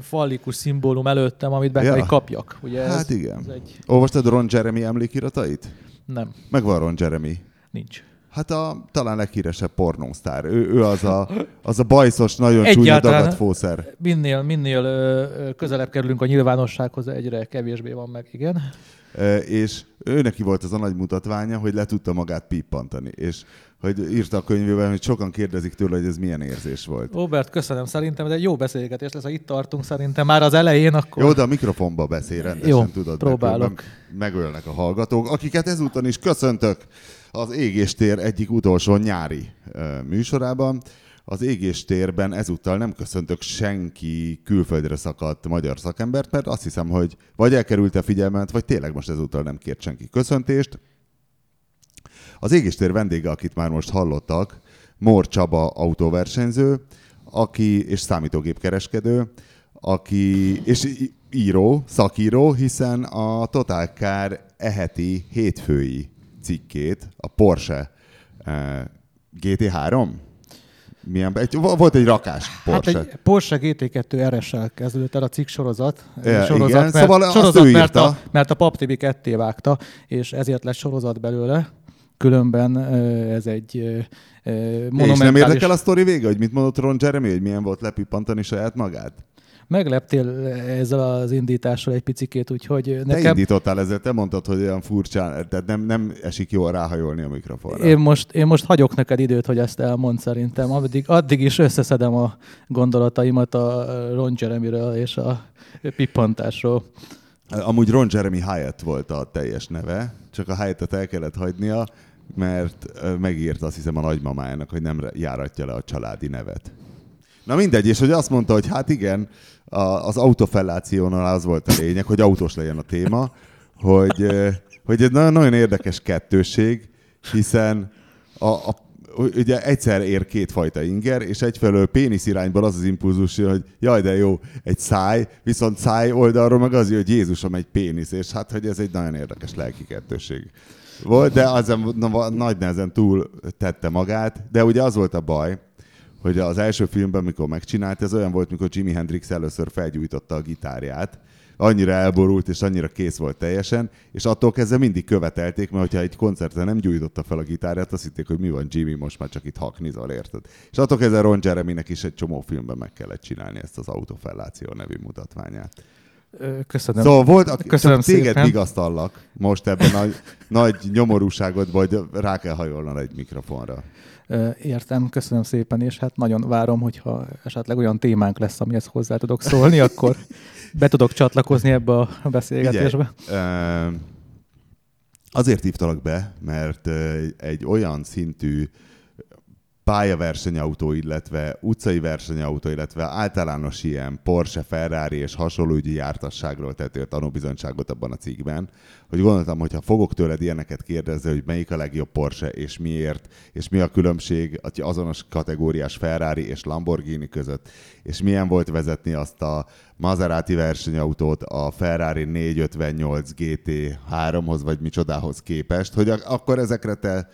fallikus szimbólum előttem, amit be Ja. kell kapjak. Ugye ez, Hát igen. Ez egy... Olvastad Ron Jeremy emlékiratait? Nem, Megvan Ron Jeremy. nincs. Hát a talán leghíresebb pornósztár. Ő, ő az, a, az a bajszos, nagyon csúnya Egyáltalán- dagadt fószer. Minél, minél közelebb kerülünk a nyilvánossághoz, egyre kevésbé van meg, igen. E, és ő neki volt az a nagy mutatványa, hogy le tudta magát pippantani. És hogy írta a könyvében, hogy sokan kérdezik tőle, hogy ez milyen érzés volt. Robert, köszönöm szerintem, ez egy jó beszélgetés lesz, ha itt tartunk szerintem már az elején, akkor... Jó, de a mikrofonba beszél rendesen, Jó, tudod. próbálok. különben Megölnek a hallgatók, akiket ezúton is köszöntök az Égéstér egyik utolsó nyári műsorában. Az Égéstérben ezúttal nem köszöntök senki külföldre szakadt magyar szakembert, mert azt hiszem, hogy vagy elkerült a figyelmet, vagy tényleg most ezúttal nem kért senki köszöntést. Az Égéstér vendége, akit már most hallottak, Mór Csaba autóversenyző, aki és számítógépkereskedő, aki és író, szakíró, hiszen a Total Car eheti hétfői cikkét, a Porsche eh, GT3, milyen, egy, volt egy rakás Porsche. Hát egy Porsche GT2 RS-sel kezdődött el a cikk sorozat. Ja, sorozat, igen, mert, szóval sorozat mert, írta. a, mert a Pap TV ketté vágta, és ezért lett sorozat belőle. Különben ö, ez egy ö, ö, És nem monumentális... érdekel a sztori vége, hogy mit mondott Ron Jeremy, hogy milyen volt lepippantani saját magát? Megleptél ezzel az indítással egy picikét, úgyhogy Te nekem... indítottál ezzel, te mondtad, hogy olyan furcsán, tehát nem, nem esik jól ráhajolni a mikrofonra. Én most, én most hagyok neked időt, hogy ezt elmond szerintem. Addig, addig is összeszedem a gondolataimat a Ron Jeremyről és a pippantásról. Amúgy Ron Jeremy Hyatt volt a teljes neve, csak a Hyattet el kellett hagynia, mert ö, megírt azt hiszem a nagymamájának, hogy nem járatja le a családi nevet. Na mindegy, és hogy azt mondta, hogy hát igen, a, az autofellációnál az volt a lényeg, hogy autós legyen a téma, hogy, hogy egy nagyon, nagyon érdekes kettőség, hiszen a, a ugye egyszer ér kétfajta inger, és egyfelől pénisz irányból az az impulzus, hogy jaj, de jó, egy száj, viszont száj oldalról meg az, hogy Jézusom egy pénisz, és hát, hogy ez egy nagyon érdekes lelki kettőség volt, de azon na, nagy nehezen túl tette magát, de ugye az volt a baj, hogy az első filmben, mikor megcsinált, ez olyan volt, mikor Jimi Hendrix először felgyújtotta a gitárját, annyira elborult, és annyira kész volt teljesen, és attól kezdve mindig követelték, mert hogyha egy koncerten nem gyújtotta fel a gitárját, azt hitték, hogy mi van Jimmy, most már csak itt haknizol, érted? És attól kezdve Ron Jeremynek is egy csomó filmben meg kellett csinálni ezt az Autofelláció nevű mutatványát. Köszönöm. Szóval volt, aki Köszönöm csak téged szépen. vigasztallak most ebben a nagy nyomorúságodban, hogy rá kell hajolnod egy mikrofonra. Értem, köszönöm szépen, és hát nagyon várom, hogyha esetleg olyan témánk lesz, amihez hozzá tudok szólni, akkor be tudok csatlakozni ebbe a beszélgetésbe. Ö, azért hívtalak be, mert egy olyan szintű pályaversenyautó, illetve utcai versenyautó, illetve általános ilyen Porsche, Ferrari és hasonló ügyi jártasságról tettél tanúbizonyságot abban a cikkben, hogy gondoltam, hogy ha fogok tőled ilyeneket kérdezni, hogy melyik a legjobb Porsche, és miért, és mi a különbség az azonos kategóriás Ferrari és Lamborghini között, és milyen volt vezetni azt a Maserati versenyautót a Ferrari 458 GT3-hoz, vagy micsodához képest, hogy ak- akkor ezekre te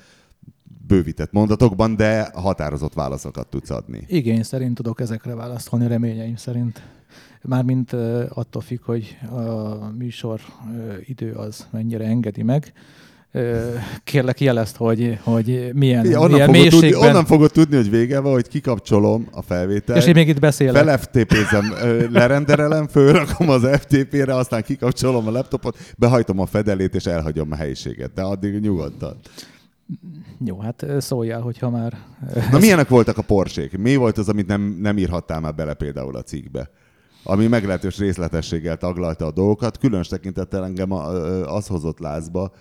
bővített mondatokban, de határozott válaszokat tudsz adni. Igény szerint tudok ezekre válaszolni, reményeim szerint. Mármint ö, attól függ, hogy a műsor idő az mennyire engedi meg. Ö, Kérlek jelezd, hogy, hogy milyen, Ja, onnan, milyen fogod tudni, mélységben... onnan fogod tudni, hogy vége van, hogy kikapcsolom a felvételt, és én még itt beszélek. fel FTP-zem, lerenderelem, fölrakom az FTP-re, aztán kikapcsolom a laptopot, behajtom a fedelét, és elhagyom a helyiséget, de addig nyugodtan. Jó, hát szóljál, hogyha már... Na milyenek voltak a porsék? Mi volt az, amit nem, nem írhattál már bele például a cikkbe? Ami meglehetős részletességgel taglalta a dolgokat, különös tekintettel engem az hozott lázba,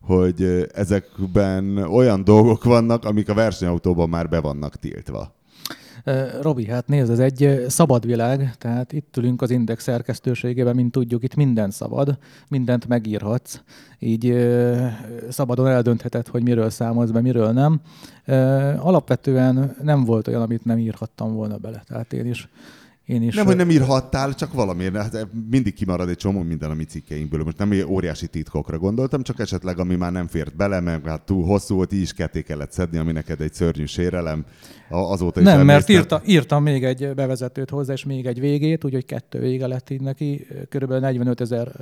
hogy ezekben olyan dolgok vannak, amik a versenyautóban már be vannak tiltva. Robi, hát nézd, ez egy szabad világ, tehát itt ülünk az Index szerkesztőségében, mint tudjuk, itt minden szabad, mindent megírhatsz, így szabadon eldöntheted, hogy miről számolsz be, miről nem. Alapvetően nem volt olyan, amit nem írhattam volna bele, tehát én is én is... Nem, hogy nem írhattál, csak valamiért. Hát mindig kimarad egy csomó minden a mi cikkeinkből. Most nem óriási titkokra gondoltam, csak esetleg ami már nem fért bele, mert hát túl hosszú volt, így is ketté kellett szedni, ami neked egy szörnyű sérelem. Azóta is Nem, mert írta, írtam még egy bevezetőt hozzá, és még egy végét, úgyhogy kettő vége lett így neki, körülbelül 45 ezer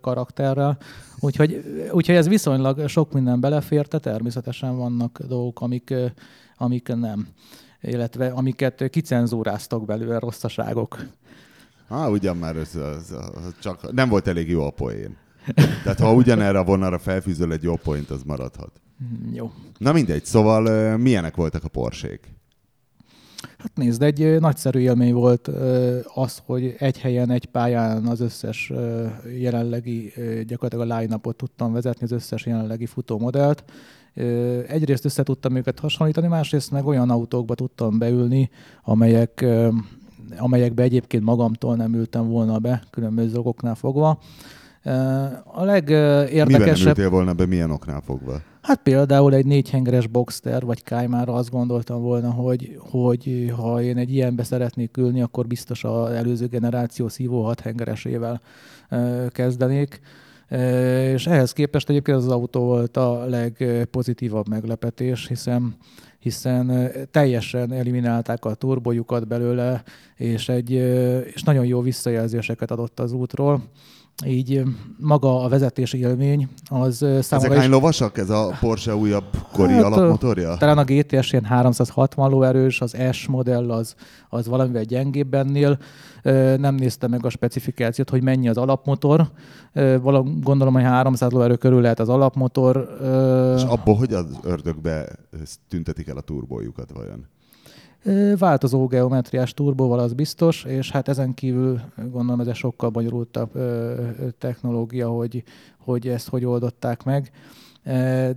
karakterrel. Úgyhogy, úgyhogy ez viszonylag sok minden beleférte, természetesen vannak dolgok, amik, amik nem illetve amiket kicenzúráztak belőle rosszaságok. Á, ugyan már ez, ez, csak nem volt elég jó a poén. Tehát ha ugyanerre a vonalra felfűzöl egy jó point, az maradhat. Jó. Na mindegy, szóval milyenek voltak a porsék? Hát nézd, egy nagyszerű élmény volt az, hogy egy helyen, egy pályán az összes jelenlegi, gyakorlatilag a line tudtam vezetni, az összes jelenlegi futómodellt. Egyrészt össze tudtam őket hasonlítani, másrészt meg olyan autókba tudtam beülni, amelyek, amelyekbe egyébként magamtól nem ültem volna be, különböző okoknál fogva. A legérdekesebb... Mivel nem ültél volna be, milyen oknál fogva? Hát például egy négyhengeres Boxster vagy Kaimára azt gondoltam volna, hogy, hogy ha én egy ilyenbe szeretnék ülni, akkor biztos az előző generáció szívó hathengeresével kezdenék. És ehhez képest egyébként az autó volt a legpozitívabb meglepetés, hiszen hiszen teljesen eliminálták a turbojukat belőle, és, egy, és nagyon jó visszajelzéseket adott az útról így maga a vezetési élmény az számomra Ezek hány is... lovasak ez a Porsche újabb kori hát, alapmotorja? Talán a GTS ilyen 360 lóerős, az S modell az, az valamivel gyengébb ennél. Nem néztem meg a specifikációt, hogy mennyi az alapmotor. Gondolom, hogy 300 lóerő körül lehet az alapmotor. És abból hogy az ördögbe tüntetik el a turbójukat vajon? Változó geometriás turbóval az biztos, és hát ezen kívül gondolom ez egy sokkal bonyolultabb technológia, hogy, hogy ezt hogy oldották meg.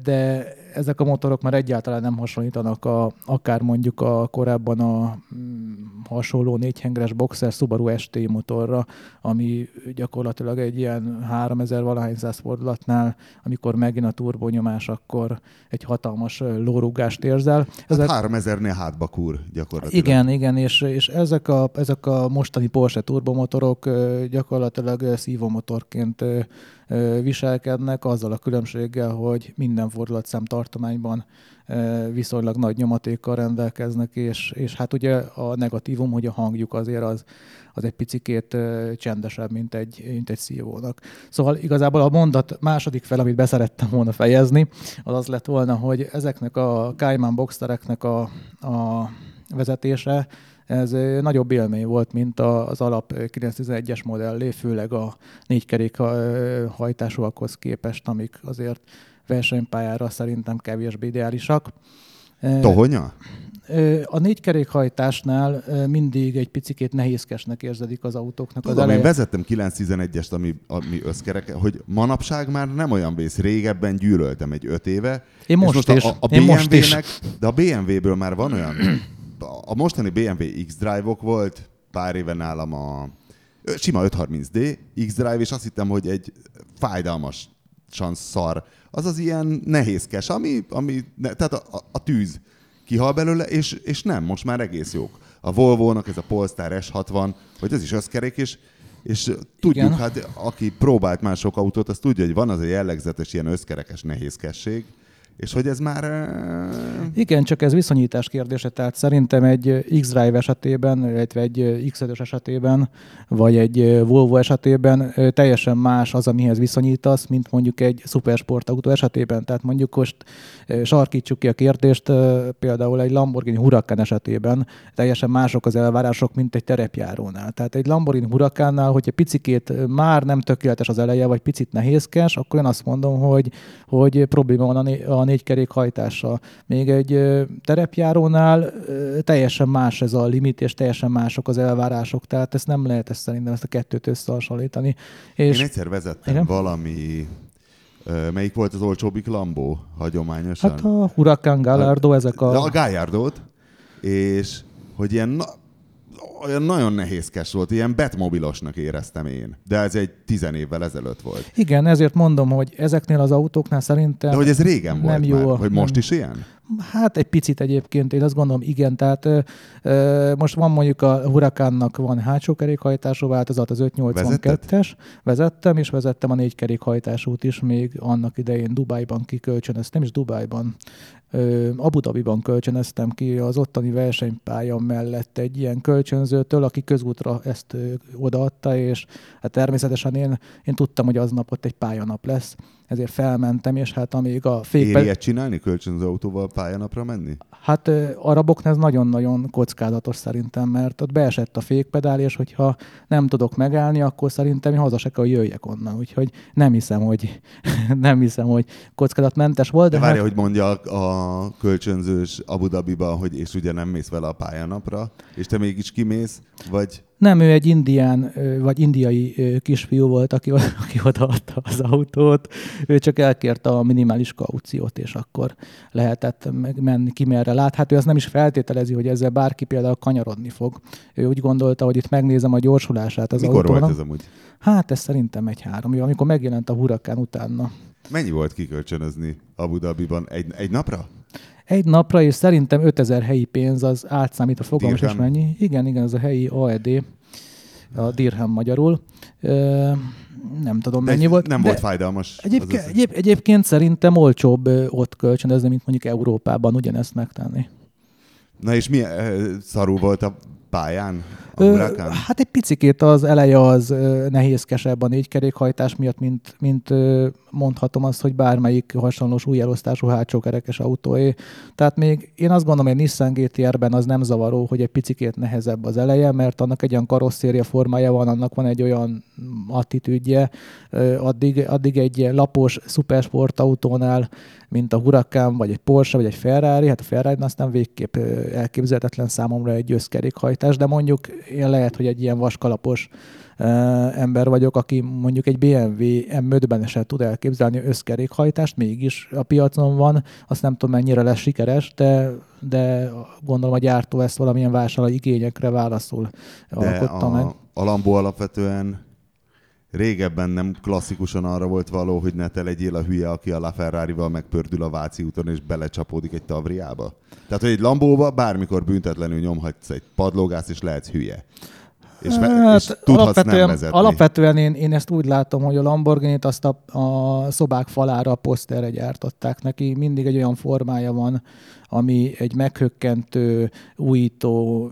De ezek a motorok már egyáltalán nem hasonlítanak a, akár mondjuk a korábban a mm, hasonló négyhengeres Boxer Subaru ST motorra, ami gyakorlatilag egy ilyen 3000 valahány száz fordulatnál, amikor megint a turbonyomás, akkor egy hatalmas lórugást érzel. Hát ezek... 3000-nél hátba kúr gyakorlatilag. Igen, igen, és, és ezek, a, ezek a mostani Porsche turbomotorok gyakorlatilag szívómotorként viselkednek, azzal a különbséggel, hogy minden fordulatszám tartományban viszonylag nagy nyomatékkal rendelkeznek, és, és hát ugye a negatívum, hogy a hangjuk azért az, az egy picikét csendesebb, mint egy, mint egy szívónak. Szóval igazából a mondat második fel, amit beszerettem volna fejezni, az az lett volna, hogy ezeknek a Cayman boxtereknek a, a vezetése ez nagyobb élmény volt, mint az alap 911-es modellé, főleg a négykerék hajtásúakhoz képest, amik azért versenypályára szerintem kevésbé ideálisak. Tohonya? A négykerékhajtásnál mindig egy picikét nehézkesnek érzedik az autóknak. Tudom, az eleje. én vezettem 911-est, ami, ami összkerek, hogy manapság már nem olyan vész. Régebben gyűlöltem egy öt éve. Én most, most is. A, a, a BMW-nek, de a BMW-ből már van olyan a mostani BMW X-Drive-ok volt pár éve nálam a sima 530D X-Drive, és azt hittem, hogy egy fájdalmas szar. Az az ilyen nehézkes, ami, ami tehát a, a, a tűz kihal belőle, és, és nem, most már egész jók. A Volvo-nak ez a Polestar S60, hogy ez is összkerék, és, és tudjuk, Igen. hát aki próbált már sok autót, az tudja, hogy van az a jellegzetes ilyen összkerekes nehézkesség, és hogy ez már... Igen, csak ez viszonyítás kérdése, tehát szerintem egy X-Drive esetében, illetve egy x esetében, vagy egy Volvo esetében teljesen más az, amihez viszonyítasz, mint mondjuk egy szupersportautó esetében. Tehát mondjuk most sarkítsuk ki a kérdést, például egy Lamborghini Huracan esetében teljesen mások az elvárások, mint egy terepjárónál. Tehát egy Lamborghini Huracannál, hogyha picikét már nem tökéletes az eleje, vagy picit nehézkes, akkor én azt mondom, hogy, hogy probléma van a négy kerék hajtással. Még egy terepjárónál teljesen más ez a limit, és teljesen mások az elvárások, tehát ezt nem lehet ezt szerintem ezt a kettőt összehasonlítani. És... Én egyszer vezettem Igen? valami Melyik volt az olcsóbbik Lambó hagyományosan? Hát a Huracan Gallardo, ezek a... A Gallardo-t, és hogy ilyen na, olyan nagyon nehézkes volt, ilyen betmobilosnak éreztem én. De ez egy tizen évvel ezelőtt volt. Igen, ezért mondom, hogy ezeknél az autóknál szerintem... De hogy ez régen volt nem jó, már, hogy most nem, is ilyen? Hát egy picit egyébként, én azt gondolom, igen, tehát ö, ö, most van mondjuk a Huracánnak van hátsó kerékhajtású változat, az 582-es, vezettem, és vezettem a négy kerékhajtásút is még annak idején Dubájban kikölcsönöztem, és Dubájban Abu Dhabiban kölcsönöztem ki az ottani versenypálya mellett egy ilyen kölcsönzőtől, aki közútra ezt odaadta, és hát természetesen én, én tudtam, hogy aznap ott egy pályanap lesz, ezért felmentem, és hát amíg a fékpedál... Éri csinálni, kölcsönző autóval pályanapra menni? Hát araboknál ez nagyon-nagyon kockázatos szerintem, mert ott beesett a fékpedál, és hogyha nem tudok megállni, akkor szerintem én haza se kell, hogy jöjjek onnan. Úgyhogy nem hiszem, hogy, nem hiszem, hogy kockázatmentes volt. De, de várja, hát... hogy mondja a kölcsönzős Abu Dhabiba, hogy és ugye nem mész vele a pályanapra, és te mégis kimész, vagy... Nem, ő egy indián, vagy indiai kisfiú volt, aki, aki odaadta az autót. Ő csak elkérte a minimális kauciót, és akkor lehetett menni ki merre lát. Hát ő azt nem is feltételezi, hogy ezzel bárki például kanyarodni fog. Ő úgy gondolta, hogy itt megnézem a gyorsulását az Mikor autónak. volt ez amúgy? Hát ez szerintem egy három év, amikor megjelent a hurakán utána. Mennyi volt kikölcsönözni Abu Dhabiban? Egy, egy napra? Egy napra, és szerintem 5000 helyi pénz az átszámít a fogalmas, és mennyi. Igen, igen, ez a helyi AED, a dirham magyarul. Ö, nem tudom, de mennyi volt. Nem de volt fájdalmas. Egyébként, egyéb, egyébként szerintem olcsóbb ott kölcsönözni, mint mondjuk Európában ugyanezt megtenni. Na és mi szarú volt a pályán? Ö, hát egy picikét az eleje az nehézkesebb a négykerékhajtás miatt, mint, mint mondhatom azt, hogy bármelyik hasonlós új elosztású hátsó kerekes autóé. Tehát még én azt gondolom, hogy a Nissan GTR-ben az nem zavaró, hogy egy picikét nehezebb az eleje, mert annak egy olyan karosszéria formája van, annak van egy olyan attitűdje, addig, addig egy lapos szupersportautónál, mint a Huracan, vagy egy Porsche, vagy egy Ferrari, hát a Ferrari aztán végképp elképzelhetetlen számomra egy összkerékhajtás, de mondjuk én lehet, hogy egy ilyen vaskalapos ember vagyok, aki mondjuk egy BMW M5-ben se tud elképzelni összkerékhajtást, mégis a piacon van, azt nem tudom mennyire lesz sikeres, de, de gondolom a gyártó ezt valamilyen vásárlói igényekre válaszul de alkotta a, meg. A Lambo alapvetően régebben nem klasszikusan arra volt való, hogy ne te legyél a hülye, aki a LaFerrari-val megpördül a Váci úton, és belecsapódik egy tavriába. Tehát, hogy egy Lambóba bármikor büntetlenül nyomhatsz egy padlógást, és lehetsz hülye. És, hát, és tudhatsz alapvetően, nem vezetni. Alapvetően én, én ezt úgy látom, hogy a Lamborghini-t azt a, a szobák falára a poszterre gyártották neki. Mindig egy olyan formája van, ami egy meghökkentő, újító,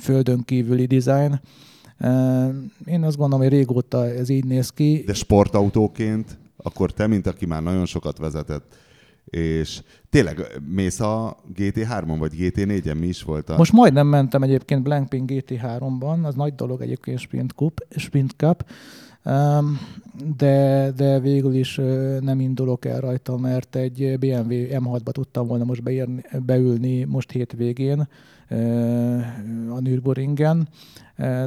földön kívüli dizájn. Én azt gondolom, hogy régóta ez így néz ki. De sportautóként, akkor te, mint aki már nagyon sokat vezetett, és tényleg mész a GT3-on, vagy GT4-en mi is volt a... Most majdnem mentem egyébként Blankpin GT3-ban, az nagy dolog egyébként Sprint Cup, Sprint Cup. De, de végül is nem indulok el rajta, mert egy BMW M6-ba tudtam volna most beírni, beülni most hétvégén a Nürburgringen,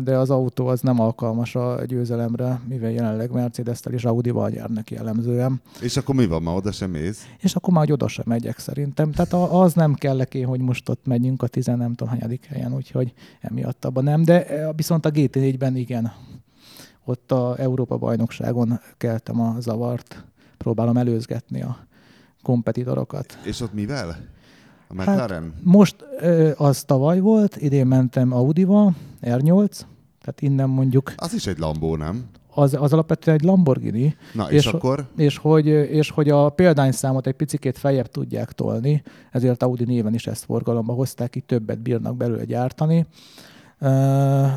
de az autó az nem alkalmas a győzelemre, mivel jelenleg Mercedes-tel és Audi-val jár neki jellemzően. És akkor mi van, ma oda sem mész? És akkor már oda sem megyek szerintem. Tehát az nem kell én, hogy most ott megyünk a 10 nem tudom hanyadik helyen, úgyhogy emiatt abban nem. De viszont a GT4-ben igen. Ott a Európa bajnokságon keltem a zavart. Próbálom előzgetni a kompetitorokat. És ott mivel? A McLaren? Hát most az tavaly volt, idén mentem Audi-val, R8, tehát innen mondjuk... Az is egy Lambó, nem? Az, az alapvetően egy Lamborghini. Na, és, és akkor? És hogy, és hogy a példányszámot egy picikét feljebb tudják tolni, ezért Audi néven is ezt forgalomba hozták, így többet bírnak belőle gyártani.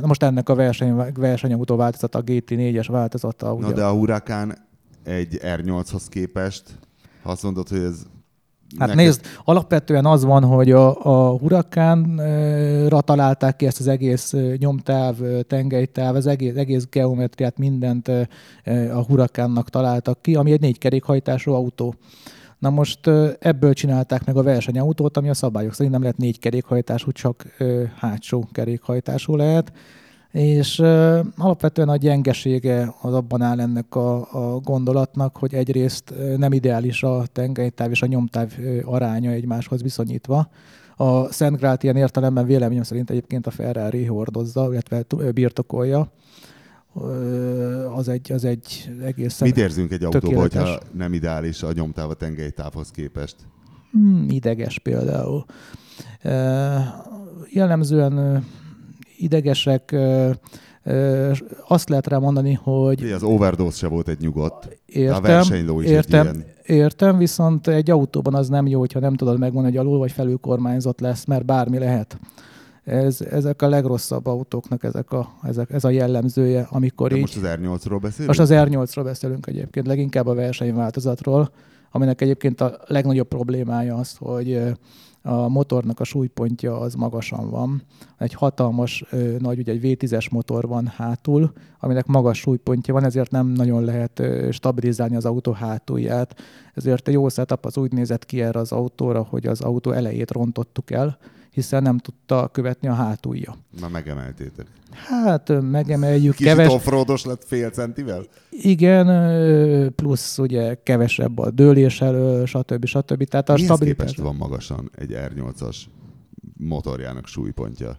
Na most ennek a verseny, versenyautó változata, a GT4-es változata. Na de a Huracán egy R8-hoz képest, ha azt mondod, hogy ez Hát neked... nézd, alapvetően az van, hogy a, a hurakánra találták ki ezt az egész nyomtáv, tengelytáv, az egész, egész geometriát, mindent a hurakánnak találtak ki, ami egy négykerékhajtású autó. Na most ebből csinálták meg a versenyautót, ami a szabályok szerint nem lehet négy kerékhajtású, csak hátsó kerékhajtású lehet és uh, alapvetően a gyengesége az abban áll ennek a, a gondolatnak, hogy egyrészt nem ideális a tengelytáv és a nyomtáv aránya egymáshoz viszonyítva. A Szent Grát ilyen értelemben véleményem szerint egyébként a Ferrari hordozza, illetve birtokolja. Az egy, az egy egészen Mit érzünk egy autóban, hogyha nem ideális a nyomtáv a tengelytávhoz képest? Hmm, ideges például. Jellemzően idegesek azt lehet rá mondani, hogy... Az overdose se volt egy nyugodt. Értem, a versenyló is értem, egy ilyen... értem, viszont egy autóban az nem jó, hogyha nem tudod megmondani, hogy alul vagy felül kormányzott lesz, mert bármi lehet. Ez, ezek a legrosszabb autóknak ezek a, ezek, ez a jellemzője, amikor De így... most az R8-ról beszélünk? Most az R8-ról beszélünk egyébként, leginkább a versenyváltozatról, aminek egyébként a legnagyobb problémája az, hogy a motornak a súlypontja az magasan van. Egy hatalmas nagy, ugye egy V10-es motor van hátul, aminek magas súlypontja van, ezért nem nagyon lehet stabilizálni az autó hátulját. Ezért egy jó setup az úgy nézett ki erre az autóra, hogy az autó elejét rontottuk el, hiszen nem tudta követni a hátulja. Na megemeltétek. Hát megemeljük. Kicsit keves... offroados lett fél centivel? Igen, plusz ugye kevesebb a dőlés elő, stb. stb. Tehát a Mihez stabilitás... képest van magasan egy R8-as motorjának súlypontja?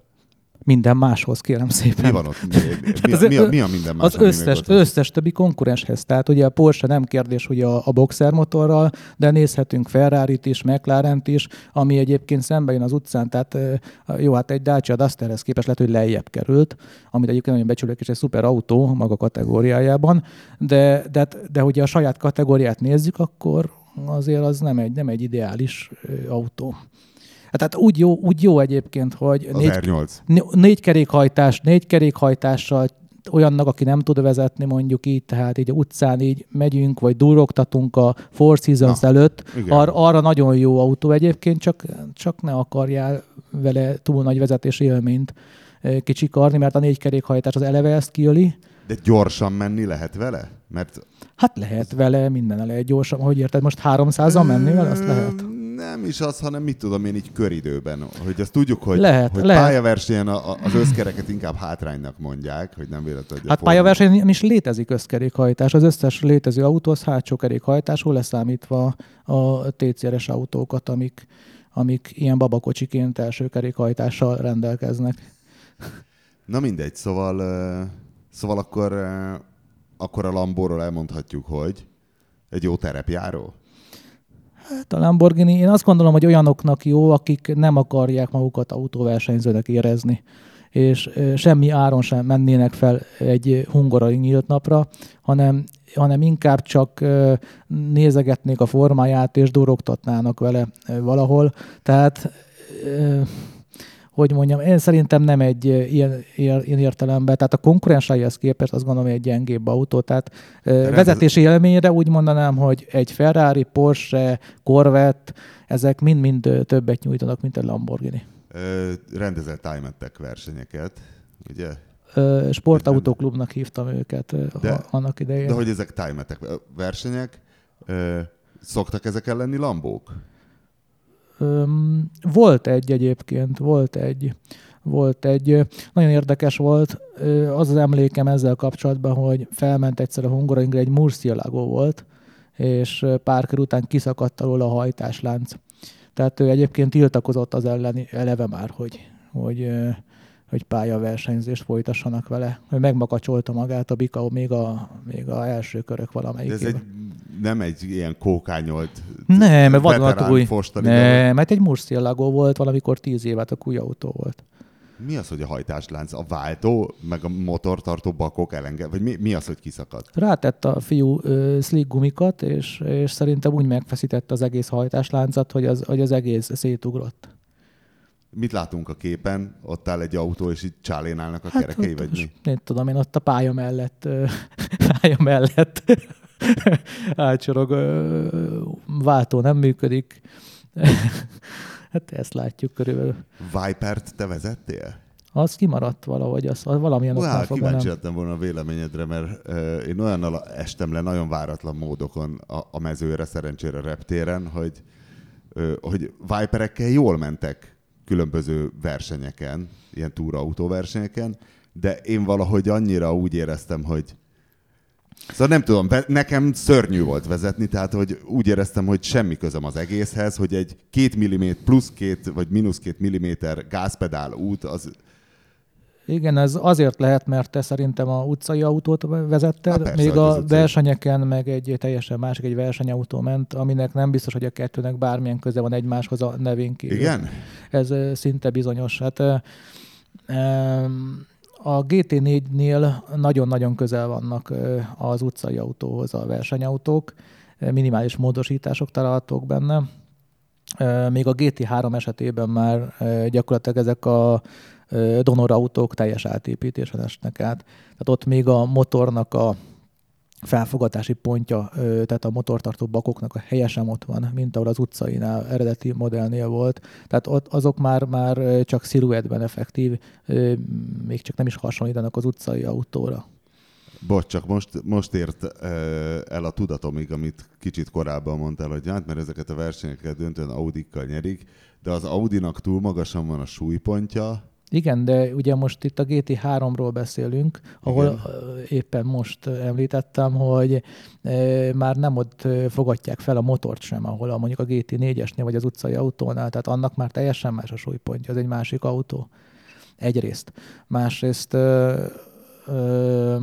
Minden máshoz, kérem szépen. Mi van ott? Mi, mi, az, mi, a, mi a minden más? Az összes, összes többi konkurenshez. Tehát ugye a Porsche nem kérdés, hogy a, a boxer motorral, de nézhetünk Ferrari-t is, mclaren is, ami egyébként szembe jön az utcán. Tehát jó, hát egy Dacia Dusterhez képest lehet, hogy lejjebb került, amit egyébként nagyon becsülök, és egy szuper autó maga kategóriájában, de, de, de, de hogyha a saját kategóriát nézzük, akkor azért az nem egy, nem egy ideális autó. Tehát úgy jó, úgy jó egyébként, hogy az négy, R8. négy kerékhajtás, négy kerékhajtással olyannak, aki nem tud vezetni, mondjuk így, tehát így utcán így megyünk, vagy durogtatunk a Four Seasons Na, előtt, ar- arra nagyon jó autó egyébként, csak, csak ne akarjál vele túl nagy vezetési élményt eh, kicsikarni, mert a négy kerékhajtás az eleve ezt kiöli. De gyorsan menni lehet vele? Mert... Hát lehet vele, minden lehet gyorsan. Hogy érted, most 300-al menni vele? Azt lehet nem is az, hanem mit tudom én így köridőben. Hogy azt tudjuk, hogy, lehet, hogy lehet. pályaversenyen az összkereket inkább hátránynak mondják, hogy nem véletlenül. Hát pályaversenyen is létezik összkerékhajtás. Az összes létező autó az hátsó kerékhajtású, leszámítva a TCR-es autókat, amik, amik ilyen babakocsiként első kerékhajtással rendelkeznek. Na mindegy, szóval, szóval akkor, akkor a Lambóról elmondhatjuk, hogy egy jó terepjáró? Hát a Lamborghini, én azt gondolom, hogy olyanoknak jó, akik nem akarják magukat autóversenyzőnek érezni és semmi áron sem mennének fel egy hungarai nyílt napra, hanem, hanem inkább csak nézegetnék a formáját, és durogtatnának vele valahol. Tehát hogy mondjam, én szerintem nem egy ilyen, ilyen értelemben, tehát a konkurensaihez képest azt gondolom, hogy egy gyengébb autó, tehát De vezetési ez... élményre úgy mondanám, hogy egy Ferrari, Porsche, Corvette, ezek mind-mind többet nyújtanak, mint egy Lamborghini. Ö, rendezett time versenyeket, ugye? Ö, sportautóklubnak hívtam őket de, annak idején. De hogy ezek time versenyek, ö, szoktak ezek lenni lambók? Volt egy egyébként, volt egy, volt egy, nagyon érdekes volt, az az emlékem ezzel kapcsolatban, hogy felment egyszer a Hungaroringre, egy Murcielago volt, és pár kör után kiszakadt alól a hajtáslánc. Tehát ő egyébként tiltakozott az elleni, eleve már, hogy, hogy, hogy pályaversenyzést folytassanak vele. Ő megmakacsolta magát a Bika még a, még a első körök valamelyik. Ez egy nem egy ilyen kókányolt Nem, mert vadonatúj. Nem, mert egy Murcielago volt, valamikor tíz évet a új autó volt. Mi az, hogy a hajtáslánc? A váltó, meg a motortartó bakok elenge? Vagy mi, mi az, hogy kiszakadt? Rátett a fiú ö, slick gumikat, és, és szerintem úgy megfeszített az egész hajtásláncat, hogy az, hogy az egész szétugrott. Mit látunk a képen? Ott áll egy autó, és itt csálénálnak a hát kerekei, ott, vagy mi? Nem tudom, én ott a pálya mellett, pálya mellett átsorog, váltó nem működik. hát ezt látjuk körülbelül. Vipert te vezettél? Az kimaradt valahogy, az, az valamilyen oknál fogva kíváncsi lettem volna a véleményedre, mert uh, én olyannal estem le nagyon váratlan módokon a, a mezőre, szerencsére reptéren, hogy, uh, hogy Viperekkel jól mentek különböző versenyeken, ilyen túrautó versenyeken, de én valahogy annyira úgy éreztem, hogy Szóval nem tudom, nekem szörnyű volt vezetni, tehát hogy úgy éreztem, hogy semmi közöm az egészhez, hogy egy két milliméter plusz két vagy mínusz két milliméter gázpedál út az Igen, ez azért lehet, mert te szerintem a utcai autót vezetted, Há, persze, még a versenyeken meg egy teljesen másik, egy versenyautó ment, aminek nem biztos, hogy a kettőnek bármilyen köze van egymáshoz a nevén kívül. Igen? Ez szinte bizonyos. Hát, a GT4-nél nagyon-nagyon közel vannak az utcai autóhoz a versenyautók, minimális módosítások találhatók benne. Még a GT3 esetében már gyakorlatilag ezek a ö, donor autók teljes átépítésen esnek át. Tehát ott még a motornak a felfogatási pontja, tehát a motortartó bakoknak a helye sem ott van, mint ahol az utcainál, eredeti modellnél volt. Tehát ott azok már, már csak sziluettben effektív, még csak nem is hasonlítanak az utcai autóra. Bocs, csak most, most ért el a tudatomig, amit kicsit korábban mondtál, hogy hát, mert ezeket a versenyeket döntően Audikkal nyerik, de az Audinak túl magasan van a súlypontja, Igen, de ugye most itt a GT3-ról beszélünk, ahol Igen. éppen most említettem, hogy már nem ott fogadják fel a motort sem, ahol a, mondjuk a GT4-esnél vagy az utcai autónál, tehát annak már teljesen más a súlypontja, az egy másik autó. Egyrészt. Másrészt ö, ö,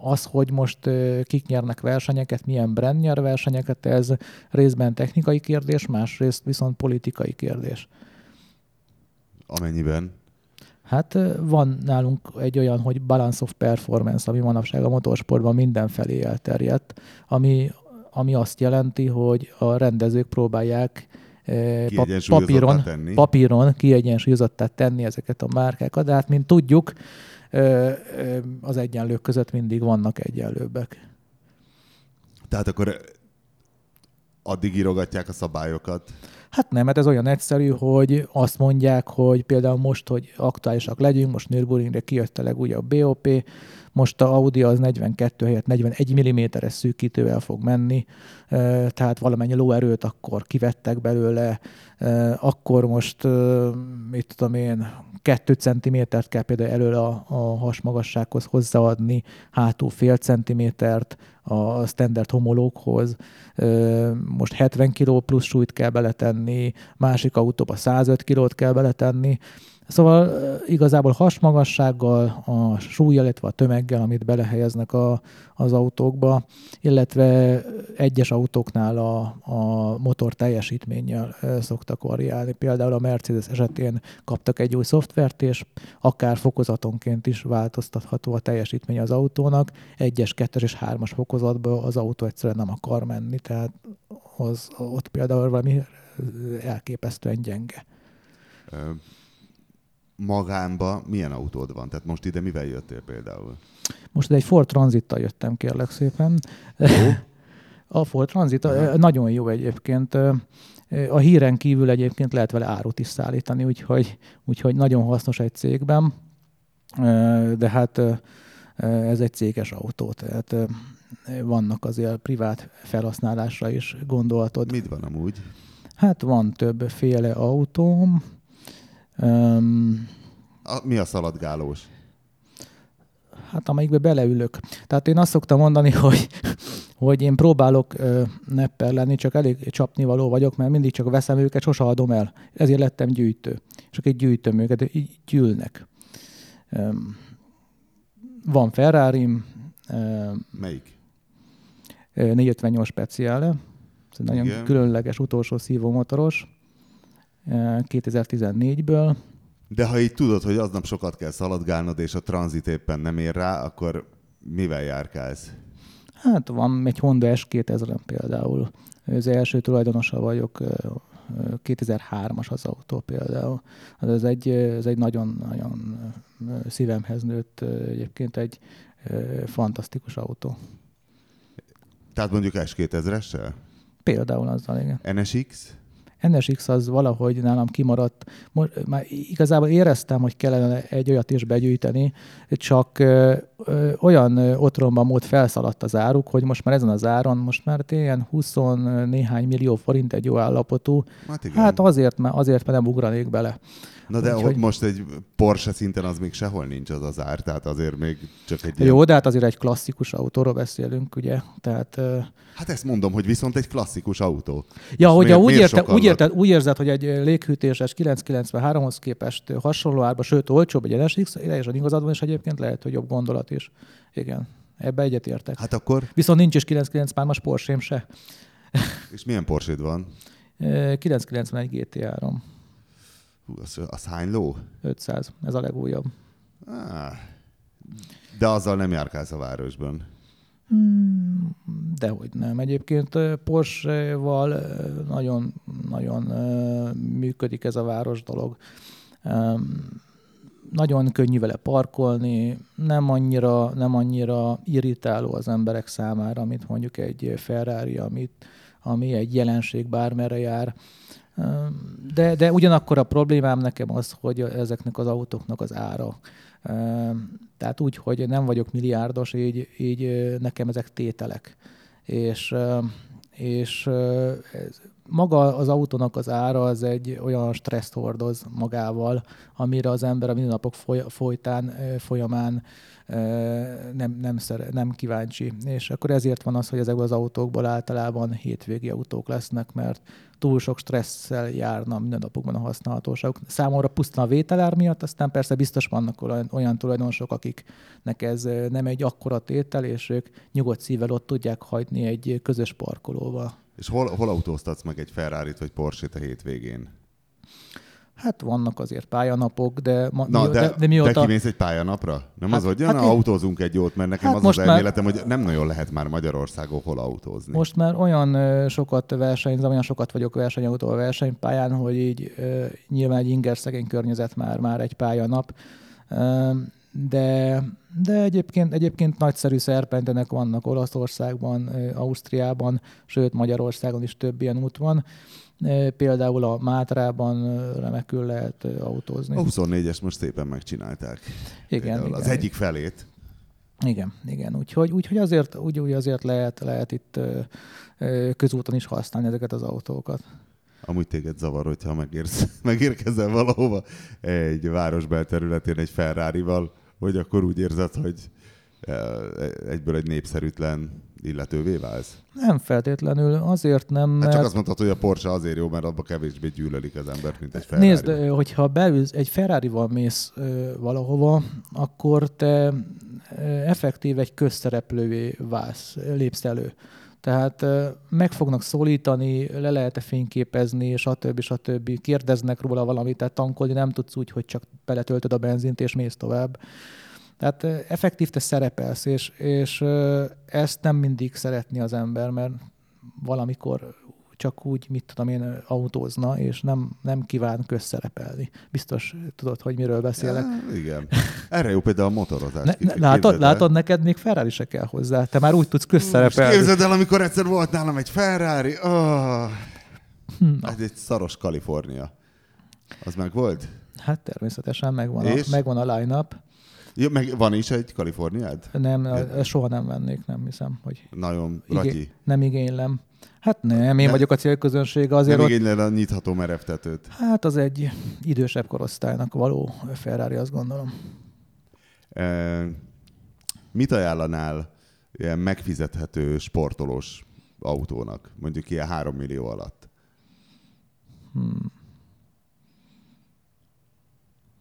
az, hogy most kik nyernek versenyeket, milyen brand nyer versenyeket, ez részben technikai kérdés, másrészt viszont politikai kérdés. Amennyiben Hát van nálunk egy olyan, hogy balance of performance, ami manapság a motorsportban mindenfelé elterjedt, ami, ami azt jelenti, hogy a rendezők próbálják papíron, tenni. papíron kiegyensúlyozottá tenni ezeket a márkákat, de hát mint tudjuk, az egyenlők között mindig vannak egyenlőbbek. Tehát akkor addig írogatják a szabályokat. Hát nem, mert ez olyan egyszerű, hogy azt mondják, hogy például most, hogy aktuálisak legyünk, most Nürburgringre kijött a legújabb BOP, most a Audi az 42 helyett 41 mm-es szűkítővel fog menni, tehát valamennyi lóerőt akkor kivettek belőle, akkor most, mit tudom én, 2 centimétert kell például elől a, a hasmagassághoz hozzáadni, hátul fél centimétert a standard homológhoz, Ö, most 70 kg plusz súlyt kell beletenni, másik autóba 105 kilót kell beletenni. Szóval igazából hasmagassággal, a súlyjal, illetve a tömeggel, amit belehelyeznek a, az autókba, illetve egyes autóknál a, a motor teljesítménnyel szoktak variálni. Például a Mercedes esetén kaptak egy új szoftvert, és akár fokozatonként is változtatható a teljesítmény az autónak. Egyes, kettes és hármas fokozatban az autó egyszerűen nem akar menni, tehát az, ott például valami elképesztően gyenge. Ö, Magánba milyen autód van? Tehát most ide mivel jöttél például? Most egy Ford Transittal jöttem, kérlek szépen. A Ford Transit Aha. ö, nagyon jó egyébként. Ö, A híren kívül egyébként lehet vele árut is szállítani, úgyhogy, úgyhogy nagyon hasznos egy cégben. Ö, De hát ez egy céges autó, tehát vannak azért privát felhasználásra is gondolatod. Mit van amúgy? Hát van többféle autóm. Öm, A, mi a szaladgálós? Hát amelyikbe beleülök. Tehát én azt szoktam mondani, hogy, hogy én próbálok ö, nepper lenni, csak elég csapnivaló vagyok, mert mindig csak veszem őket, sose adom el. Ezért lettem gyűjtő. Csak egy gyűjtöm őket, így gyűlnek. Öm, van ferrari Melyik? 458 speciále, ez nagyon Igen. különleges utolsó szívómotoros, ö, 2014-ből. De ha így tudod, hogy aznap sokat kell szaladgálnod, és a tranzit éppen nem ér rá, akkor mivel járkálsz? Hát van egy Honda S2000 például. Az első tulajdonosa vagyok, ö, ö, 2003-as az autó például. Hát ez egy, ez egy nagyon-nagyon szívemhez nőtt egyébként egy fantasztikus autó. Tehát mondjuk S2000-essel? Például azzal, igen. NSX? NSX az valahogy nálam kimaradt. Most, már igazából éreztem, hogy kellene egy olyat is begyűjteni, csak ö, ö, olyan otromban mód felszaladt az áruk, hogy most már ezen az áron, most már ilyen 20 néhány millió forint egy jó állapotú, Hát igen. Hát azért, mert azért, mert nem ugranék bele. Na de Úgyhogy- most egy Porsche szinten az még sehol nincs az az ár, tehát azért még csak egy ilyen... Jó, de hát azért egy klasszikus autóról beszélünk, ugye? Tehát, Hát ezt mondom, hogy viszont egy klasszikus autó. ja, És hogy miért- úgy, miért érte, úgy, érted, úgy érzed, hogy egy léghűtéses 993-hoz képest hasonló árba, sőt, olcsóbb egy NSX, teljesen igazad van, és egyébként lehet, hogy jobb gondolat is. Igen, ebbe egyetértek. Hát akkor, Viszont nincs is 993-as porsche se. és milyen porsche van? Ö, 991 GT3 Hú, az, az hány ló? 500, ez a legújabb. Ah, de azzal nem járkálsz a városban. Dehogy nem. Egyébként Porsche-val nagyon, nagyon működik ez a város dolog. Nagyon könnyű vele parkolni, nem annyira, nem annyira irritáló az emberek számára, mint mondjuk egy Ferrari, amit, ami egy jelenség bármerre jár. De, de ugyanakkor a problémám nekem az, hogy ezeknek az autóknak az ára. Tehát úgy, hogy nem vagyok milliárdos, így, így nekem ezek tételek. És, és ez, maga az autónak az ára az egy olyan stresszt hordoz magával, amire az ember a mindennapok foly- folytán, folyamán nem, nem, szere, nem kíváncsi. És akkor ezért van az, hogy ezekből az autókból általában hétvégi autók lesznek, mert túl sok stresszel járna mindennapokban a használhatóságok. Számomra pusztán a vételár miatt, aztán persze biztos vannak olyan, olyan tulajdonosok, akiknek ez nem egy akkora tétel, és ők nyugodt szívvel ott tudják hagyni egy közös parkolóval. És hol, hol autóztatsz meg egy Ferrari-t vagy Porsche-t a hétvégén? Hát vannak azért pályanapok, de, ma, Na, mi, de, de, de mióta... de kimész egy pályanapra? Nem Hát- az, hogy jön, hát én- autózunk egy jót, mert nekem Hát az az most már- elméletem, hogy nem nagyon lehet már Magyarországon hol autózni. Most már olyan ö, sokat versenyzem, olyan sokat vagyok versenyautó a versenypályán, hogy így ö, nyilván egy ingerszegény környezet már, már egy pályanap. Ö, de, de egyébként, egyébként nagyszerű szerpentenek vannak Olaszországban, Ausztriában, sőt Magyarországon is több ilyen út van. Például a Mátrában remekül lehet autózni. A 24-es most szépen megcsinálták. igen, igen. Az egyik felét. Igen, igen. Úgyhogy, úgyhogy azért, úgy, úgy azért lehet, lehet itt közúton is használni ezeket az autókat. Amúgy téged zavar, hogyha megérsz, megérkezel valahova egy város belterületén egy Ferrari-val, hogy akkor úgy érzed, hogy egyből egy népszerűtlen illetővé válsz. Nem feltétlenül, azért nem, Hát mert... csak azt mondhatod, hogy a Porsche azért jó, mert abba kevésbé gyűlölik az embert, mint egy Ferrari. Nézd, hogyha beülsz, egy Ferrari-val mész ö, valahova, akkor te ö, effektív egy közszereplővé válsz, lépsz elő. Tehát meg fognak szólítani, le lehet-e fényképezni, stb. stb. Kérdeznek róla valamit, tehát tankolni nem tudsz úgy, hogy csak beletöltöd a benzint és mész tovább. Tehát effektív te szerepelsz, és, és ezt nem mindig szeretni az ember, mert valamikor csak úgy, mit tudom én, autózna, és nem, nem kíván közszerepelni. Biztos tudod, hogy miről beszélek. Ja, igen. Erre jó például a motorozás. Ne, ne, látod, látod, neked még Ferrari se kell hozzá. Te már úgy tudsz Most közszerepelni. képzeld el, amikor egyszer volt nálam egy Ferrari, oh, Na, ez egy szaros Kalifornia. Az meg volt? hát természetesen megvan a, És? megvan a line-up. Jó, meg van is egy Kaliforniád? Nem, ezt soha nem vennék, nem hiszem, hogy Nagyon igé- ratyi. nem igénylem. Hát nem, én Ne- vagyok a célközönség, azért Nem ott, igényled a nyitható merevtetőt. hát az egy idősebb korosztálynak való Ferrari, azt gondolom. E, mit ajánlanál ilyen megfizethető sportolós autónak, mondjuk ilyen 3 millió alatt? Hmm.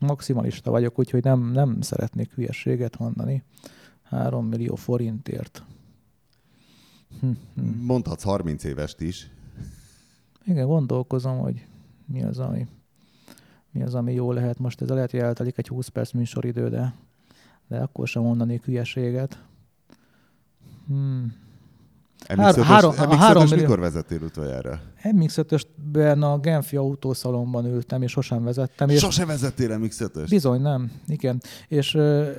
Maximalista vagyok, úgyhogy nem, nem szeretnék hülyeséget mondani. 3 millió forintért. Hm, hm. Mondhatsz 30 évest is. Igen, gondolkozom, hogy mi az, ami, mi az, ami jó lehet. Most ez lehet, hogy eltelik egy 20 perc műsoridő, de, de akkor sem mondanék hülyeséget. Hmm. MX-5-ös, három- a MX-5-ös három millió- mikor vezettél utoljára? MX-5-ösben a Genfi autószalomban ültem, és sosem vezettem. És Sose vezettél MX-5-ös? Bizony, nem. Igen. És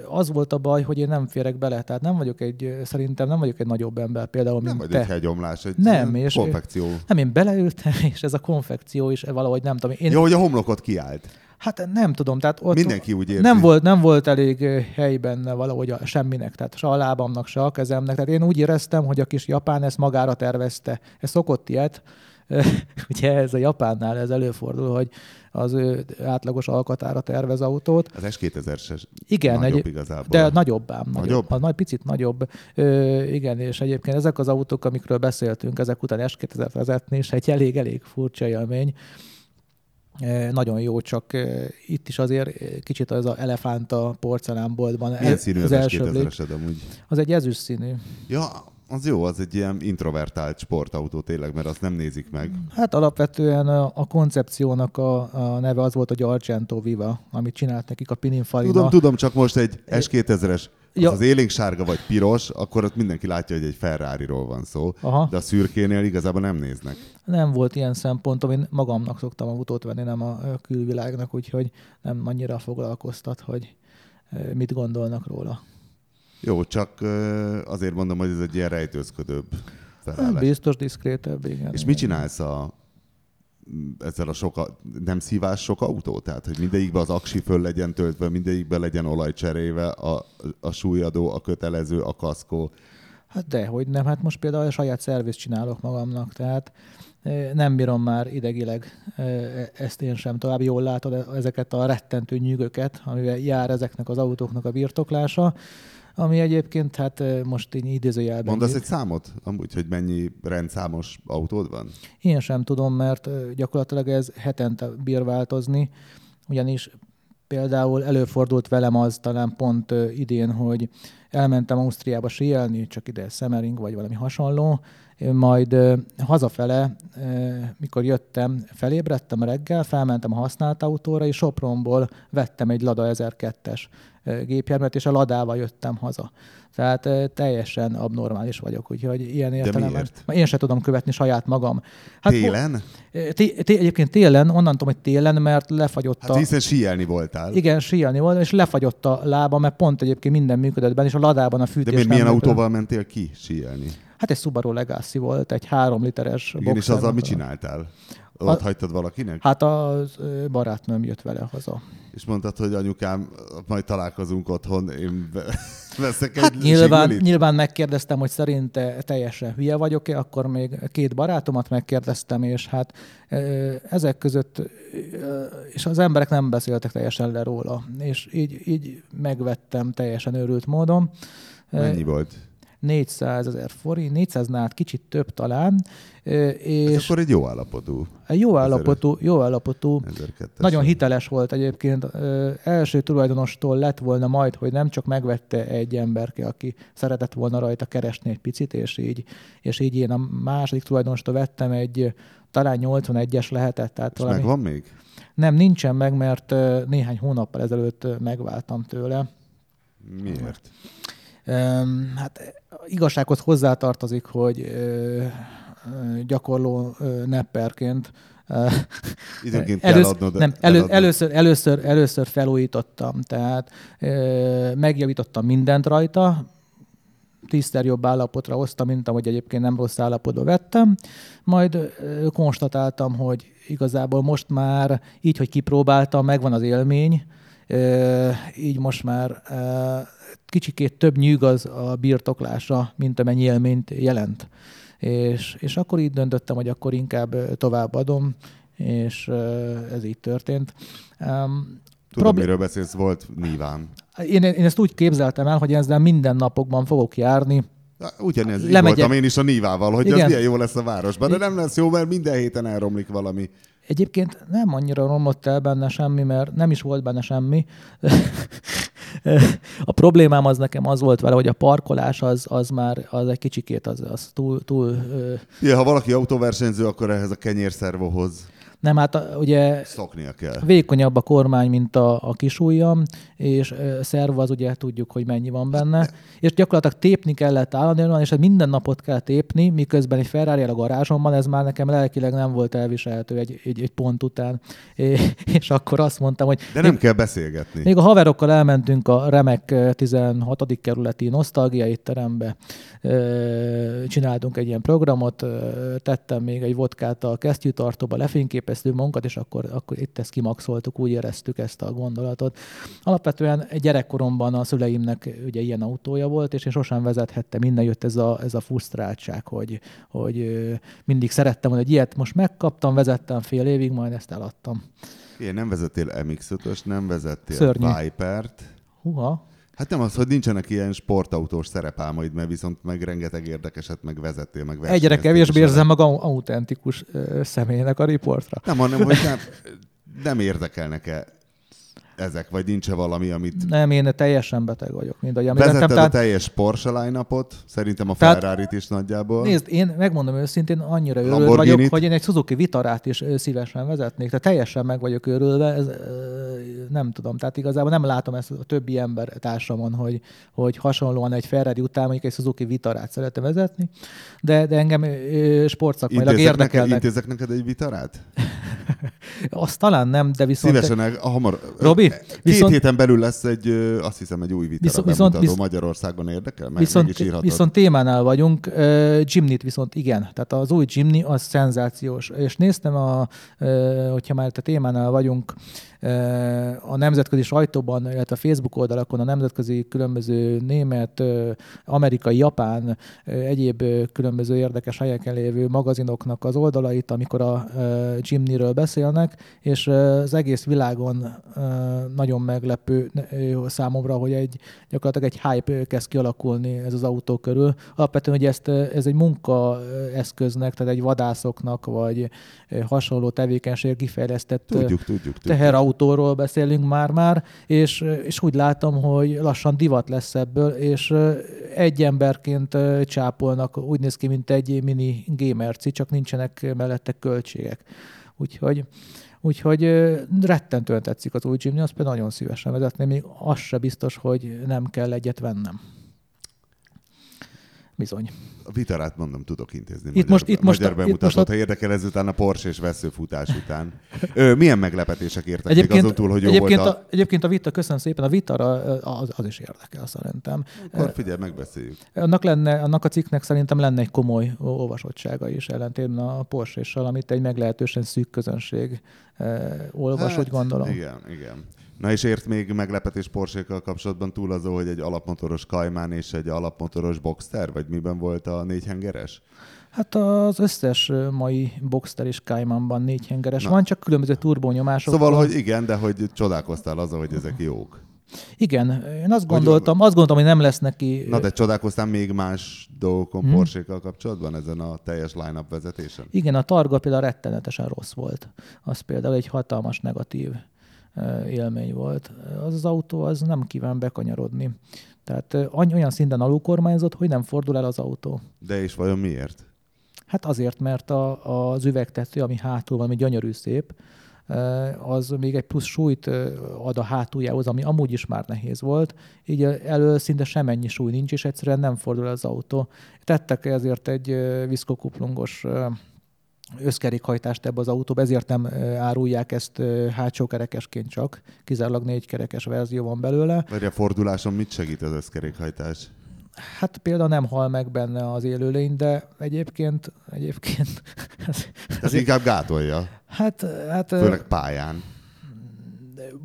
az volt a baj, hogy én nem férek bele. Tehát nem vagyok egy, szerintem nem vagyok egy nagyobb ember, például, Nem mint vagy te. egy hegyomlás, egy Nem, és- konfekció. Nem, én beleültem, és ez a konfekció is valahogy nem tudom. Én, Jó, hogy a homlokot kiállt. Hát nem tudom, tehát ott Mindenki úgy érzi. nem volt, nem volt elég ö, hely benne valahogy a, semminek, tehát se a lábamnak, se a kezemnek. Tehát én úgy éreztem, hogy a kis japán ezt magára tervezte. Ez szokott ilyet, ugye ez a Japánnál ez előfordul, hogy az ő átlagos alkatára tervez autót. Az S2000 se igen, nagyobb egy, igazából. De nagyobb ám. Nagyobb? nagyobb? A nagy picit nagyobb. Ö, igen, és egyébként ezek az autók, amikről beszéltünk, ezek után S2000 vezetni, és egy elég-elég furcsa élmény. Nagyon jó, csak itt is azért kicsit az a elefánt a porcelánboltban. Milyen színű az, az első 2000 amúgy? Az egy ezüst színű. Ja, az jó, az egy ilyen introvertált sportautó tényleg, mert azt nem nézik meg. Hát alapvetően a, a koncepciónak a, a neve az volt, hogy Argento Viva, amit csinált nekik a Pininfarina. Tudom, tudom, csak most egy S2000-es az, ja. az élénk sárga vagy piros, akkor ott mindenki látja, hogy egy Ferrari-ról van szó, Aha. de a szürkénél igazából nem néznek. Nem volt ilyen szempontom, én magamnak szoktam autót venni, nem a külvilágnak, úgyhogy nem annyira foglalkoztat, hogy mit gondolnak róla. Jó, csak azért mondom, hogy ez egy ilyen rejtőzködőbb felállás. Biztos diszkrétebb, igen. És igen. mit csinálsz a, ezzel a sok, nem szívás sok autó? Tehát, hogy mindegyikben az aksi föl legyen töltve, mindegyikben legyen olajcseréve, a, a súlyadó, a kötelező, a kaszkó. Hát de, hogy nem, hát most például a saját szervizt csinálok magamnak, tehát nem bírom már idegileg ezt én sem tovább. Jól látod ezeket a rettentő nyűgöket, amivel jár ezeknek az autóknak a birtoklása ami egyébként hát most így idézőjelben... Mondasz egy számot? Amúgy, hogy mennyi rendszámos autód van? Én sem tudom, mert gyakorlatilag ez hetente bír változni, ugyanis például előfordult velem az talán pont idén, hogy elmentem Ausztriába síelni, csak ide Szemering vagy valami hasonló, majd hazafele, mikor jöttem, felébredtem reggel, felmentem a használt autóra, és Sopronból vettem egy Lada 1002-es gépjárművet, és a Ladával jöttem haza. Tehát teljesen abnormális vagyok, úgyhogy ilyen értelemben. Én sem tudom követni saját magam. Hát, télen? Té, té, egyébként télen, onnan tudom, hogy télen, mert lefagyott hát a... hiszen síelni voltál. Igen, síelni voltam, és lefagyott a lába, mert pont egyébként minden működött benne, és a ladában a fűtés De még milyen autóval mentél ki síelni? Hát egy Subaru Legacy volt, egy három literes Igen, és azzal mit csináltál? Ott a, hagytad valakinek? Hát a barátnőm jött vele haza. És mondtad, hogy anyukám, majd találkozunk otthon, én veszek hát egy nyilván, nyilván megkérdeztem, hogy szerinte teljesen hülye vagyok-e, akkor még két barátomat megkérdeztem, és hát ezek között, és az emberek nem beszéltek teljesen le róla, és így, így megvettem teljesen őrült módon. Mennyi volt? 400 ezer forint, 400 nál kicsit több talán. És Ez akkor egy jó állapotú. Egy jó állapotú, jó állapotú. Nagyon hiteles volt egyébként. Első tulajdonostól lett volna majd, hogy nem csak megvette egy emberke, aki szeretett volna rajta keresni egy picit, és így, és így én a második tulajdonostól vettem egy talán 81-es lehetett. Tehát és valami... megvan még? Nem, nincsen meg, mert néhány hónappal ezelőtt megváltam tőle. Miért? Hát igazsághoz hozzátartozik, hogy gyakorló nepperként Időnként először, adnod, nem, elő, először, először, először felújítottam, tehát megjavítottam mindent rajta, tízszer jobb állapotra hoztam, mint ahogy egyébként nem rossz állapotba vettem. Majd konstatáltam, hogy igazából most már így, hogy kipróbáltam, megvan az élmény, így most már kicsikét több nyűg az a birtoklása, mint amennyi élményt jelent. És, és akkor így döntöttem, hogy akkor inkább tovább adom, és ez így történt. Tudom, Prob- miről beszélsz, volt nyilván. Én, én ezt úgy képzeltem el, hogy ezzel minden napokban fogok járni, Ugyanez Lemegyek. voltam én is a Nívával, hogy Igen. ez milyen jó lesz a városban, de nem lesz jó, mert minden héten elromlik valami. Egyébként nem annyira romlott el benne semmi, mert nem is volt benne semmi. a problémám az nekem az volt vele, hogy a parkolás az, az már az egy kicsikét az, az túl... túl ja, ha valaki autóversenyző, akkor ehhez a kenyérszervohoz nem, hát ugye Szoknia kell. vékonyabb a kormány, mint a, a kisújjam, és szerva az ugye tudjuk, hogy mennyi van benne. És gyakorlatilag tépni kellett állandóan, és minden napot kell tépni, miközben egy Ferrari a garázsomban, ez már nekem lelkileg nem volt elviselhető egy, egy, egy pont után. És akkor azt mondtam, hogy... De nem még, kell beszélgetni. Még a haverokkal elmentünk a Remek 16. kerületi nosztalgia étterembe, csináltunk egy ilyen programot, tettem még egy vodkát a kesztyűtartóba, lefényképeztünk, elképesztő munkat, és akkor, akkor itt ezt kimaxoltuk, úgy éreztük ezt a gondolatot. Alapvetően gyerekkoromban a szüleimnek ugye ilyen autója volt, és én sosem vezethettem, minden jött ez a, ez a frusztráltság, hogy, hogy mindig szerettem, hogy ilyet most megkaptam, vezettem fél évig, majd ezt eladtam. Én nem vezettél MX-5-ös, nem vezettél Szörnyű. Vipert. Huha. Hát nem az, hogy nincsenek ilyen sportautós szerepálmaid, mert viszont meg rengeteg érdekeset meg vezettél, meg Egyre kevésbé érzem meg autentikus személynek a riportra. Nem, hanem, hogy nem, nem érdekelnek-e ezek, vagy nincs-e valami, amit... Nem, én teljesen beteg vagyok. Mind, ahogy Vezetted tehát... a teljes Porsche line szerintem a ferrari is nagyjából. Nézd, én megmondom őszintén, annyira örül vagyok, hogy én egy Suzuki Vitarát is szívesen vezetnék. Tehát teljesen meg vagyok örülve, ez, nem tudom. Tehát igazából nem látom ezt a többi ember társamon, hogy, hogy hasonlóan egy Ferrari után mondjuk egy Suzuki Vitarát szeretne vezetni, de, de engem sportszakmailag érdekel. Intézek neked egy Vitarát? Azt talán nem, de viszont... Szívesen, hamar. Robi, Két viszont... héten belül lesz egy, azt hiszem, egy új Vitara viszont, viszont, viszont, Magyarországon érdekel, meg viszont, viszont témánál vagyunk, uh, Jimny-t viszont igen. Tehát az új Jimny az szenzációs. És néztem, a, uh, hogyha már a témánál vagyunk, a nemzetközi sajtóban, illetve a Facebook oldalakon a nemzetközi különböző német, amerikai, japán, egyéb különböző érdekes helyeken lévő magazinoknak az oldalait, amikor a Jimny-ről beszélnek, és az egész világon nagyon meglepő számomra, hogy egy gyakorlatilag egy hype kezd kialakulni ez az autó körül. Alapvetően, hogy ezt, ez egy munkaeszköznek, tehát egy vadászoknak, vagy hasonló tevékenység kifejlesztett tudjuk, tudjuk, tudjuk. teherautó autóról beszélünk már-már, és, és úgy látom, hogy lassan divat lesz ebből, és egy emberként csápolnak, úgy néz ki, mint egy mini gamerci, csak nincsenek mellette költségek. Úgyhogy Úgyhogy rettentően tetszik az új Jimny, azt például nagyon szívesen vezetném, még az se biztos, hogy nem kell egyet vennem. Bizony. A vitarát mondom, tudok intézni. Itt magyar, most, itt magyar most, bemutatót, itt most ha érdekel ezután a Porsche és veszőfutás után. Ö, milyen meglepetések értek egyébként, azon túl, hogy jó egyébként volt a... a... Egyébként a vita, köszönöm szépen, a vitara az, az is érdekel szerintem. Akkor figyelj, megbeszéljük. Annak, lenne, annak a cikknek szerintem lenne egy komoly olvasottsága is ellentétben a porsche amit egy meglehetősen szűk közönség olvas, hát, úgy gondolom. Igen, igen. Na és ért még meglepetés porsche kapcsolatban túl azon, hogy egy alapmotoros Kajmán és egy alapmotoros Boxster, vagy miben volt a négyhengeres? Hát az összes mai Boxster és Kajmánban négyhengeres Na. van, csak különböző turbónyomások. Szóval, hogy igen, de hogy csodálkoztál azon, hogy ezek jók. Igen, én azt gondoltam, azt gondoltam, hogy nem lesz neki... Na de csodálkoztál még más dolgokon hmm. porsche kapcsolatban ezen a teljes line-up vezetésen? Igen, a targa például rettenetesen rossz volt. Az például egy hatalmas negatív élmény volt. Az az autó az nem kíván bekanyarodni. Tehát olyan szinten alulkormányzott, hogy nem fordul el az autó. De és vajon miért? Hát azért, mert a, az üvegtető, ami hátul van, ami gyönyörű szép, az még egy plusz súlyt ad a hátuljához, ami amúgy is már nehéz volt, így elől szinte semennyi súly nincs, és egyszerűen nem fordul az autó. Tettek ezért egy viszkokuplungos összkerékhajtást ebbe az autóba, ezért nem árulják ezt hátsó kerekesként csak, kizárólag négy kerekes verzió van belőle. Vagy a forduláson mit segít az összkerékhajtás? Hát például nem hal meg benne az élőlény, de egyébként, egyébként... Ez, ez inkább gátolja. Hát, hát... Főleg pályán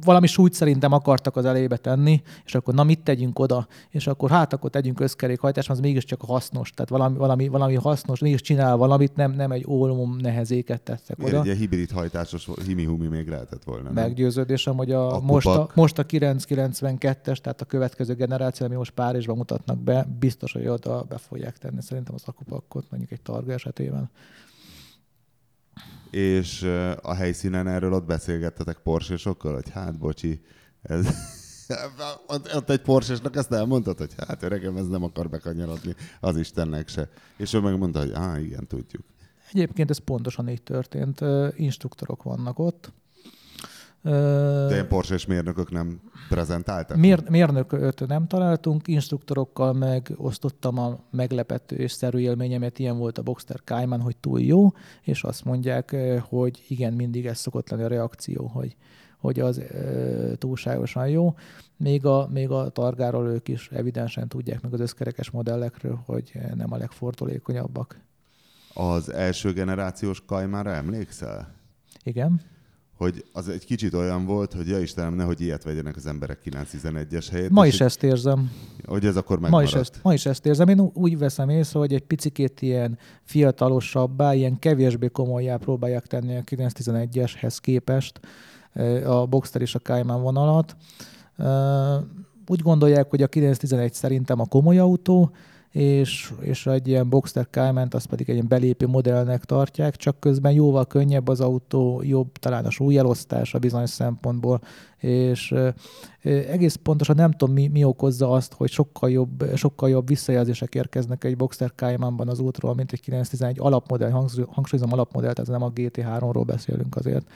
valami súlyt szerintem akartak az elébe tenni, és akkor na mit tegyünk oda, és akkor hát akkor tegyünk összkerékhajtás, az mégiscsak hasznos, tehát valami, valami, valami hasznos, mégis csinál valamit, nem, nem egy ólmom nehezéket tettek Miért oda. Egy hibrid hajtásos himi-humi még lehetett volna. Meggyőződésem, hogy a, a most, a, most a 992-es, tehát a következő generáció, ami most Párizsban mutatnak be, biztos, hogy oda be fogják tenni szerintem az akupakot, mondjuk egy targa esetében és a helyszínen erről ott beszélgettetek Porsche-sokkal, hogy hát bocsi, ez, ott egy porsche ezt elmondtad, hogy hát öregem, ez nem akar bekanyarodni az Istennek se. És ő megmondta, hogy á, igen, tudjuk. Egyébként ez pontosan így történt. Instruktorok vannak ott, de ilyen porsche mérnökök nem prezentáltak? Mér, mérnököt nem találtunk, instruktorokkal meg osztottam a meglepető és szerű élményemet, ilyen volt a Boxster Cayman, hogy túl jó, és azt mondják, hogy igen, mindig ez szokott lenni a reakció, hogy, hogy az túlságosan jó. Még a, még a targáról ők is evidensen tudják meg az összkerekes modellekről, hogy nem a legfordulékonyabbak. Az első generációs Kajmára emlékszel? Igen. Hogy az egy kicsit olyan volt, hogy ja Istenem, nehogy ilyet vegyenek az emberek 911-es helyét. Ma is ezt érzem. Hogy ez akkor Ma megmaradt. is, ezt, ma is ezt érzem. Én úgy veszem észre, hogy egy picikét ilyen fiatalosabbá, ilyen kevésbé komolyá próbálják tenni a 911-eshez képest a Boxster és a Cayman vonalat. Úgy gondolják, hogy a 911 szerintem a komoly autó, és, és egy ilyen Boxster cayman azt pedig egy ilyen belépő modellnek tartják, csak közben jóval könnyebb az autó, jobb talán a súlyelosztása bizonyos szempontból, és ö, egész pontosan nem tudom, mi, mi okozza azt, hogy sokkal jobb, sokkal jobb visszajelzések érkeznek egy Boxster Caymanban az útról, mint egy 911 alapmodell, hangsúly- hangsúlyozom alapmodell, tehát nem a GT3-ról beszélünk azért.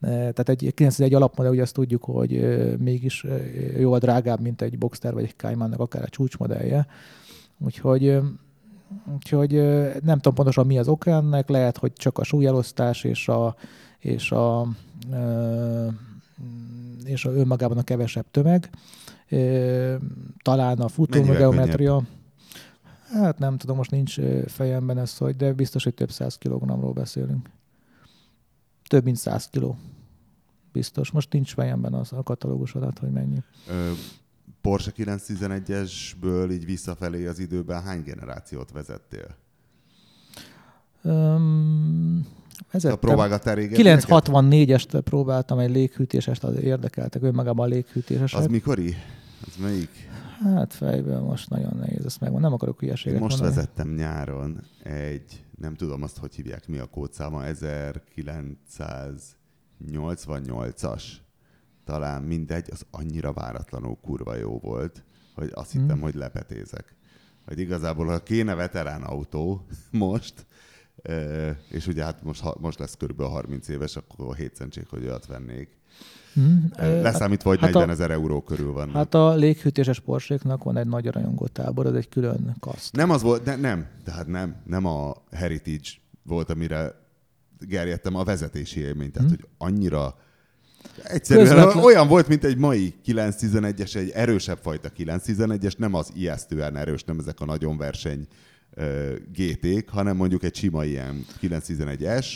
E, Tehát egy 911 alapmodell, ugye azt tudjuk, hogy mégis jóval drágább, mint egy Boxster vagy egy Caymannak akár a csúcsmodellje. Úgyhogy, úgyhogy nem tudom pontosan mi az oka ennek, lehet, hogy csak a súlyelosztás és a, és a, és a önmagában a kevesebb tömeg. Talán a futógeometria. Hát nem tudom, most nincs fejemben ez, hogy, de biztos, hogy több száz kilogramról beszélünk. Több mint száz kiló. Biztos. Most nincs fejemben az a katalógus adat, hogy mennyi. Ö, Porsche 911-esből így visszafelé az időben hány generációt vezettél? Um, A vezettem. próbálgattál régen? 964-est próbáltam egy léghűtésest, az érdekeltek önmagában a léghűtésesek. Az mikori? Az melyik? Hát fejből most nagyon nehéz ezt megmondani. Nem akarok Én hülyeséget most mondani. vezettem nyáron egy, nem tudom azt, hogy hívják, mi a kódszáma, 1988-as. Talán mindegy, az annyira váratlanul kurva jó volt, hogy azt hittem, Hmm. hogy lepetézek. Hogy igazából, ha kéne veterán autó most, és ugye hát most, most lesz körülbelül 30 éves, akkor 7 centség, hogy olyat vennék. Hmm. Leszámítva, hogy hát a- 40 ezer euró körül van. Hát a léghűtéses porséknak van egy nagy rajongó tábor, ez egy külön kaszt. Nem az volt, de nem, tehát nem, nem a Heritage volt, amire gerjedtem a vezetési élmény, tehát Hm. hogy annyira egyszerűen Közvetlen- olyan volt, mint egy mai 911-es, egy erősebb fajta 911-es, nem az ijesztően erős, nem ezek a nagyon verseny ö, GT-k, hanem mondjuk egy sima ilyen 911-es,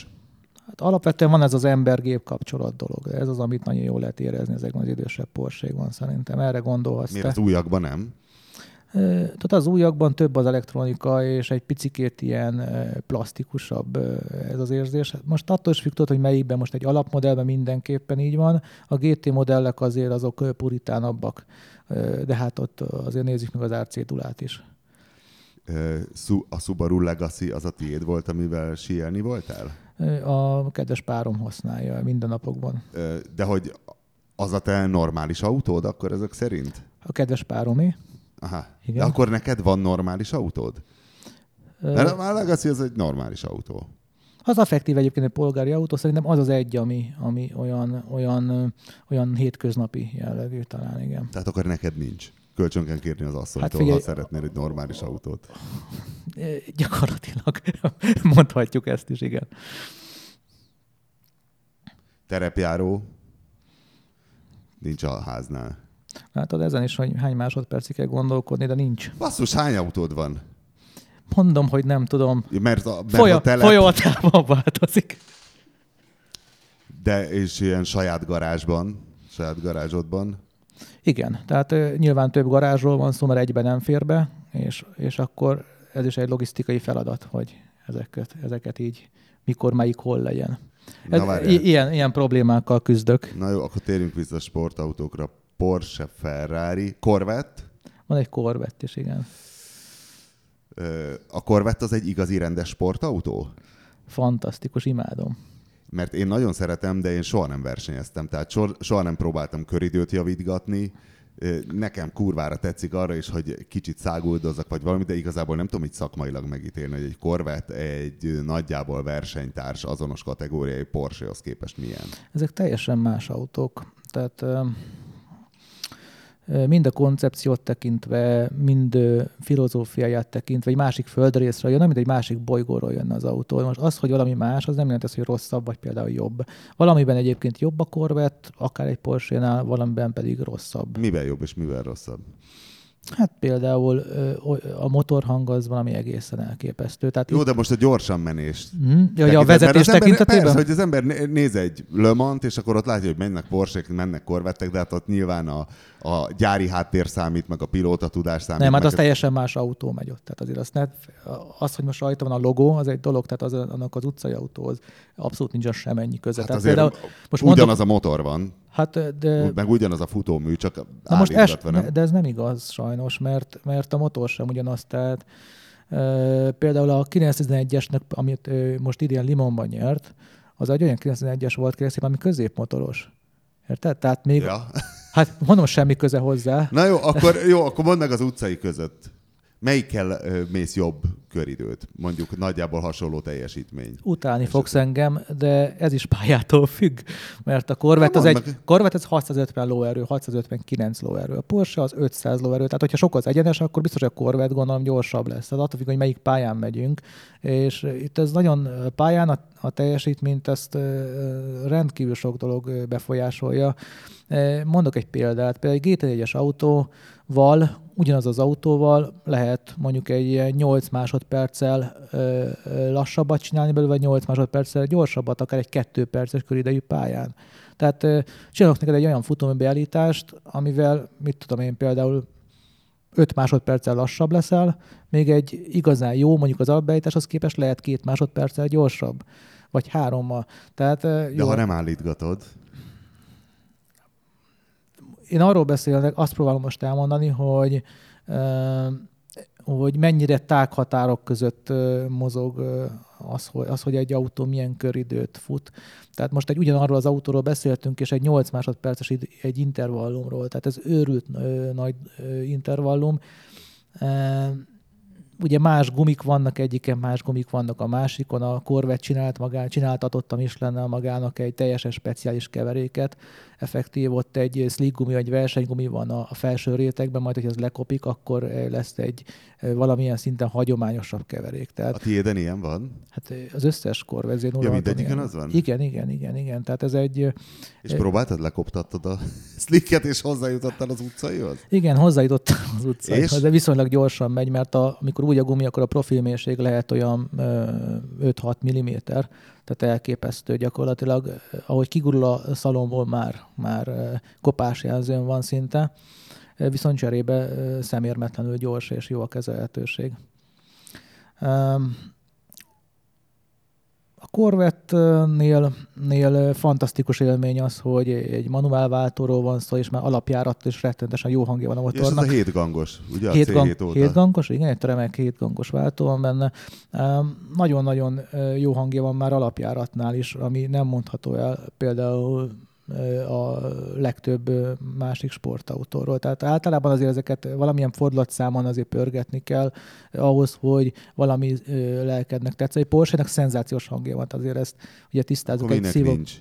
Hát alapvetően van ez az ember-gép kapcsolat dolog. Ez az, amit nagyon jól lehet érezni ezekben az idősebb porségban szerintem. Erre gondolhatsz miért te. az újakban nem? Tehát az újakban több az elektronika, és egy picikét ilyen plastikusabb ez az érzés. Most attól is függ, tudod, hogy melyikben most egy alapmodellben mindenképpen így van. A GT modellek azért azok puritánabbak, de hát ott azért nézzük meg az RC Dulát is. A Subaru Legacy az a tiéd volt, amivel síelni voltál? A kedves párom használja minden napokban. De hogy az a te normális autód akkor ezek szerint? A kedves páromé. Aha. Igen. De akkor neked van normális autód? Ö, Mert a Legacy az egy normális autó. Az affektív egyébként egy polgári autó, szerintem az az egy, ami, ami olyan, olyan, olyan hétköznapi jellegű talán, igen. Tehát akkor neked nincs. Kölcsön kell kérni az asszonytól, Hát figyelj- ha szeretnél egy normális autót. Gyakorlatilag mondhatjuk ezt is, igen. Terepjáró nincs a háznál. Látod ezen is, hogy hány másodpercig kell gondolkodni, de nincs. Basszus, hány autód van? Mondom, hogy nem tudom. Mert a, mert Folya, a telep, folyamatában változik. de és ilyen saját garázsban, saját garázsodban. Igen, tehát nyilván több garázsról van szó, mert egyben nem fér be, és, és akkor ez is egy logisztikai feladat, hogy ezeket, ezeket így mikor, melyik hol legyen. Na, i- ilyen, ilyen problémákkal küzdök. Na jó, akkor térjünk vissza a sportautókra. Porsche, Ferrari, Corvette. Van egy Corvette is, igen. A Corvette az egy igazi rendes sportautó? Fantasztikus, imádom. Mert én nagyon szeretem, de én soha nem versenyeztem, tehát soha, nem próbáltam köridőt javítgatni. Nekem kurvára tetszik arra is, hogy kicsit száguldozzak, vagy valami, de igazából nem tudom így szakmailag megítélni, hogy egy Corvette egy nagyjából versenytárs azonos kategóriai Porsche-hoz képest milyen. Ezek teljesen más autók. Tehát mind a koncepciót tekintve, mind filozófiáját tekintve, egy másik földrészről jön, mint egy másik bolygóról jönne az autó. Most az, hogy valami más, az nem jelenti hogy rosszabb, vagy például jobb. Valamiben egyébként jobb a Corvette, akár egy Porsche-nál, valamiben pedig rosszabb. Mivel jobb és mivel rosszabb? Hát például a motorhang az valami egészen elképesztő. Tehát Jó, de most a gyorsan menés. Mm, ja, a vezetés ember, tekintetében? Persze, hogy az ember néz egy lömant, és akkor ott látja, hogy mennek porsék, mennek korvettek, de hát ott nyilván a, a gyári háttér számít, meg a pilóta tudás számít. Nem, hát az a... teljesen más autó megy ott. Tehát azért azt ne, az, hogy most rajta van a logó, az egy dolog, tehát az, annak az utcai autóhoz abszolút nincs semennyi köze. Hát azért például, most ugyanaz mondok, a motor van. Hát de... Meg ugyanaz a futómű, csak Na most es, nem? De ez nem igaz sajnos, mert, mert a motor sem ugyanaz. Tehát e, például a 911-esnek, amit e, most idén Limonban nyert, az egy olyan 911-es volt kérlek ami középmotoros. Érted? Tehát még... Ja. Hát mondom, semmi köze hozzá. Na jó, akkor, jó, akkor mondd meg az utcai között. Melyikkel mész jobb köridőt? Mondjuk nagyjából hasonló teljesítmény. Utálni fogsz engem, de ez is pályától függ, mert a Corvette, az, egy, meg... Corvette az 650 lóerő, 659 lóerő. A Porsche az 500 lóerő. Tehát, hogyha sok az egyenes, akkor biztos, hogy a Corvette gondolom gyorsabb lesz. Tehát attól függ, hogy melyik pályán megyünk. És itt ez nagyon pályán a, a teljesítményt, ezt rendkívül sok dolog befolyásolja. Mondok egy példát. Például egy GT1-es autóval ugyanaz az autóval lehet mondjuk egy ilyen 8 másodperccel ö, ö, lassabbat csinálni belőle, vagy 8 másodperccel gyorsabbat, akár egy 2 perces köridejű pályán. Tehát ö, csinálok neked egy olyan futóműbeállítást, amivel, mit tudom én például 5 másodperccel lassabb leszel, még egy igazán jó, mondjuk az alapbeállításhoz képest lehet két másodperccel gyorsabb, vagy hárommal. Tehát, De jó. ha nem állítgatod? Én arról beszélek, azt próbálom most elmondani, hogy hogy mennyire tághatárok között mozog az hogy, az, hogy egy autó milyen köridőt fut. Tehát most egy ugyanarról az autóról beszéltünk, és egy 8 másodperces egy intervallumról, tehát ez őrült nagy intervallum ugye más gumik vannak egyiken, más gumik vannak a másikon. A Corvette csinált magán, csináltatottam is lenne magának egy teljesen speciális keveréket. Effektív ott egy slick gumi, egy versenygumi van a, a felső rétegben, majd, hogy ez lekopik, akkor eh, lesz egy eh, valamilyen szinten hagyományosabb keverék. Tehát, a tiéden ilyen van? Hát eh, az összes Corvette Ja, mindegyiken az van? Igen, igen, igen, igen. Tehát ez egy... És próbáltad, lekoptattad a slicket, és hozzájutottál az utcaihoz? Igen, hozzájutottam az utcaihoz, de viszonylag gyorsan megy, mert a, amikor úgy a gumi, akkor a profilmérség lehet olyan 5-6 mm, tehát elképesztő gyakorlatilag. Ahogy kigurul a szalomból, már, már kopásjelzőn van szinte, viszont cserébe szemérmetlenül gyors és jó a kezelhetőség. A Corvette-nél nél fantasztikus élmény az, hogy egy manuálváltóról van szó, és már alapjárat is rettenetesen jó hangja van a motornak. És ez a hétgangos, ugye? Hét, gang, hét gangos, igen, egy remek hétgangos váltó van benne. Nagyon-nagyon jó hangja van már alapjáratnál is, ami nem mondható el például a legtöbb másik sportautóról. Tehát általában azért ezeket valamilyen fordulatszámon azért pörgetni kell ahhoz, hogy valami lelkednek tetsz. Egy Porsche-nek szenzációs hangja van, azért ezt ugye tisztázunk. egy szívó... nincs?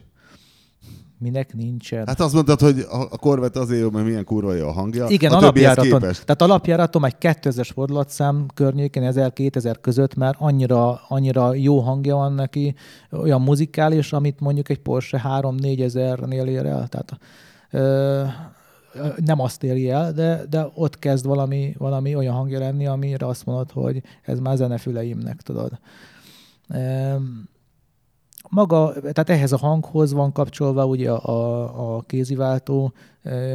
Minek nincsen? Hát azt mondtad, hogy a Corvette azért jó, mert milyen kurva jó a hangja. Igen, a alapjáraton. Tehát alapjáraton egy 2000-es fordulatszám környékén 1000-2000 között már annyira, annyira jó hangja van neki, olyan muzikális, amit mondjuk egy Porsche 3-4 ezernél ér el. Tehát ö, nem azt éri el, de, de ott kezd valami, valami olyan hangja lenni, amire azt mondod, hogy ez már zenefüleimnek, tudod. Ö, maga, tehát ehhez a hanghoz van kapcsolva ugye a, a kéziváltó,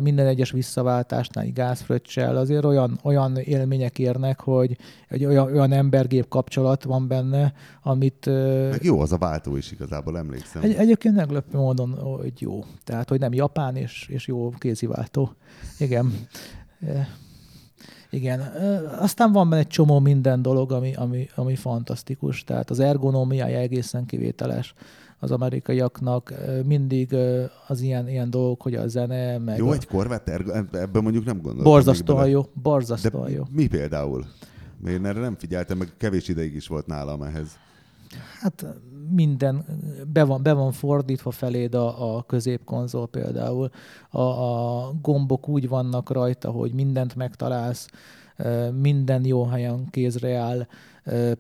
minden egyes visszaváltásnál egy gázfröccsel, azért olyan, olyan élmények érnek, hogy egy olyan, olyan embergép kapcsolat van benne, amit... Meg jó az a váltó is igazából, emlékszem. Egy, egyébként meglepő módon, hogy jó. Tehát, hogy nem japán és, és jó kéziváltó. Igen. Igen. Aztán van benne egy csomó minden dolog, ami, ami, ami fantasztikus. Tehát az ergonómiája egészen kivételes az amerikaiaknak. Mindig az ilyen, ilyen dolgok, hogy a zene, meg... Jó, a... egy Corvette, ebben mondjuk nem gondoltam. Borzasztóan jó, borzasztóan jó. mi például? Én erre nem figyeltem, meg kevés ideig is volt nálam ehhez. Hát minden be van, be van fordítva feléd a, a középkonzol például. A, a gombok úgy vannak rajta, hogy mindent megtalálsz, minden jó helyen kézre áll.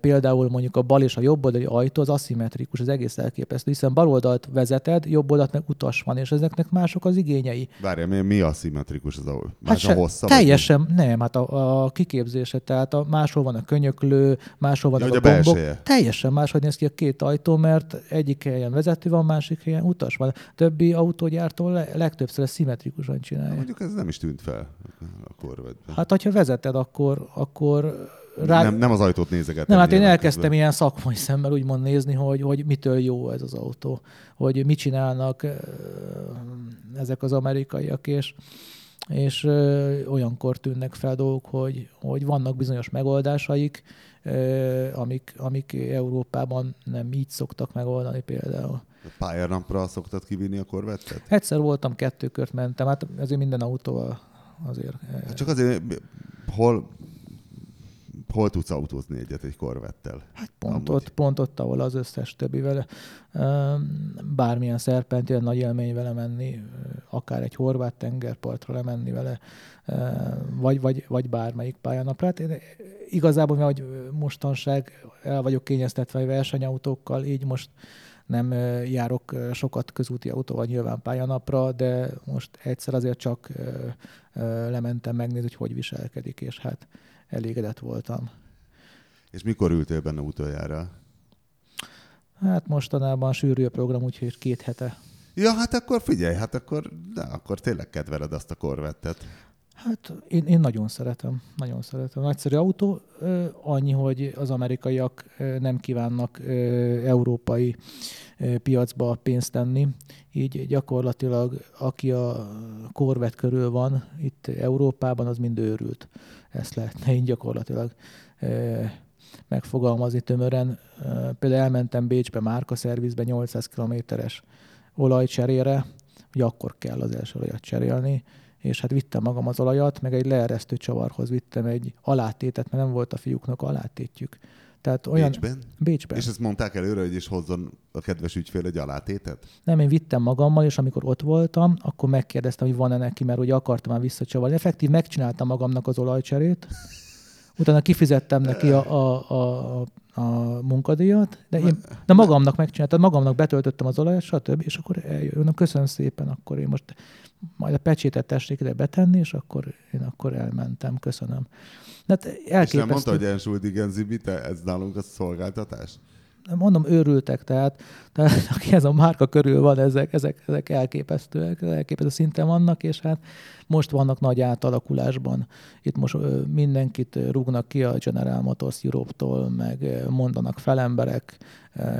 Például mondjuk a bal és a jobb oldali ajtó az aszimmetrikus, az egész elképesztő, hiszen bal oldalt vezeted, jobb oldalt meg utas van, és ezeknek mások az igényei. Várja, mi, mi aszimmetrikus az ahol? Más hát a hossza? Teljesen, nem, hát a, a kiképzése, tehát a, máshol van a könyöklő, máshol van ja, a, a gombok. Belseje. Teljesen máshogy néz ki a két ajtó, mert egyik helyen vezető van, másik helyen utas van. Többi autógyártó le, legtöbbször szimmetrikusan csinálja. Mondjuk ez nem is tűnt fel a korvetben. Hát, ha vezeted, akkor, akkor rá... nem, nem az ajtót nézegetem. Nem, hát én elkezdtem közben. ilyen szakmai szemmel úgymond nézni, hogy, hogy mitől jó ez az autó, hogy mit csinálnak ezek az amerikaiak, és, és olyankor tűnnek fel dolgok, hogy, hogy vannak bizonyos megoldásaik, amik, amik Európában nem így szoktak megoldani például. A pályanapra szoktad kivinni a korvettet? Egyszer voltam, kettő kört mentem, hát ezért minden autóval azért. Hát csak azért, hol, hol tudsz autózni egyet egy korvettel? Hát pont ott, pont ott, ahol az összes többi vele. Bármilyen szerpentén nagy élmény vele menni, akár egy horvát tengerpartra lemenni vele, vagy, vagy, vagy bármelyik pályanapra. Hát én igazából, mert mostanság el vagyok kényeztetve versenyautókkal, így most nem járok sokat közúti autóval nyilván pályanapra, de most egyszer azért csak lementem megnézni, hogy hogy viselkedik, és hát elégedett voltam. És mikor ültél benne utoljára? Hát mostanában sűrű a program, úgyhogy két hete. Ja, hát akkor figyelj, hát akkor, de akkor tényleg kedveled azt a korvettet. Hát én, én nagyon szeretem, nagyon szeretem. Nagyszerű autó, annyi, hogy az amerikaiak nem kívánnak európai piacba pénzt tenni, így gyakorlatilag aki a korvet körül van itt Európában, az mind őrült. Ezt lehetne így gyakorlatilag megfogalmazni tömören. Például elmentem Bécsbe márkaszervizbe 800 kilométeres olajcserére, hogy akkor kell az első olajat cserélni, és hát vittem magam az olajat, meg egy leeresztő csavarhoz vittem egy alátétet, mert nem volt a fiúknak alátétjük. Tehát olyan... Bécsben? Bécsben. És ezt mondták előre, hogy is hozzon a kedves ügyfél egy alátétet? Nem, én vittem magammal, és amikor ott voltam, akkor megkérdeztem, hogy van-e neki, mert ugye akartam már visszacsavarni. Effektív megcsináltam magamnak az olajcserét, utána kifizettem neki a, a, a, a munkadíjat, de én de magamnak megcsináltam, magamnak betöltöttem az olajat, stb. És akkor eljön, köszönöm szépen, akkor én most majd a pecsétet tessék ide betenni, és akkor én akkor elmentem, köszönöm. De hát elképesztő. És nem mondta, hogy Entschuldigen Sie bitte, ez nálunk a szolgáltatás? Mondom, őrültek, tehát, tehát aki ez a márka körül van, ezek, ezek, ezek elképesztőek, elképesztő szinten vannak, és hát most vannak nagy átalakulásban. Itt most mindenkit rúgnak ki a General Motors Europe-tól, meg mondanak felemberek,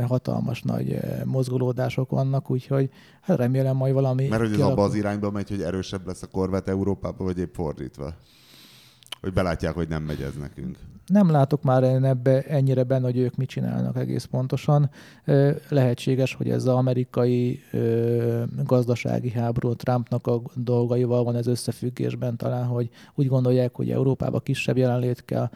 hatalmas nagy mozgolódások vannak, úgyhogy hát remélem majd valami... Mert hogy ez abba az irányba megy, hogy erősebb lesz a korvet Európában, vagy épp fordítva? Hogy belátják, hogy nem megy ez nekünk nem látok már ebbe ennyire benne, hogy ők mit csinálnak egész pontosan. Lehetséges, hogy ez az amerikai gazdasági háború Trumpnak a dolgaival van ez összefüggésben talán, hogy úgy gondolják, hogy Európába kisebb jelenlét kell,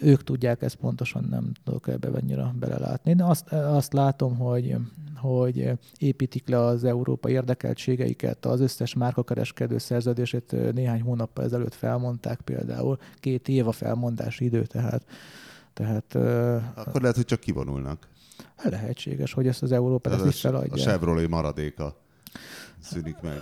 ők tudják ezt pontosan, nem tudok ebbe annyira belelátni. De azt, azt látom, hogy, hogy építik le az európai érdekeltségeiket, az összes márkakereskedő szerződését néhány hónappal ezelőtt felmondták például, két év a felmondási idő, tehát tehát, Akkor lehet, hogy csak kivonulnak. Lehetséges, hogy ezt az Európa ezt is feladja. A Chevrolet maradéka szűnik meg.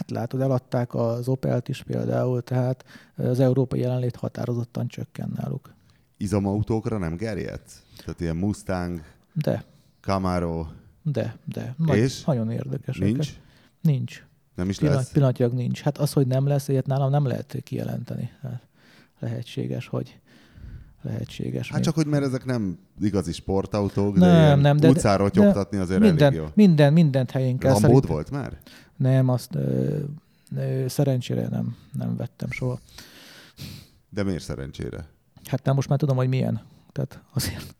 Hát látod, eladták az Opelt is például, tehát az európai jelenlét határozottan csökken náluk. Izomautókra nem gerjedsz? Tehát ilyen Mustang, de. Camaro. De, de. Nagy, És? Nagyon érdekes. Nincs? Nincs. Nem is Pillanat, lesz? Pillanatilag nincs. Hát az, hogy nem lesz, ilyet nálam nem lehet kijelenteni. Hát lehetséges, hogy lehetséges. Hát még. csak, hogy mert ezek nem igazi sportautók, nem, de nem, de, utcára tyogtatni azért minden, elég jó. Minden, mindent helyén kell. Lambód volt már? Nem, azt ö, ö, szerencsére nem, nem vettem soha. De miért szerencsére? Hát nem, most már tudom, hogy milyen. Tehát azért.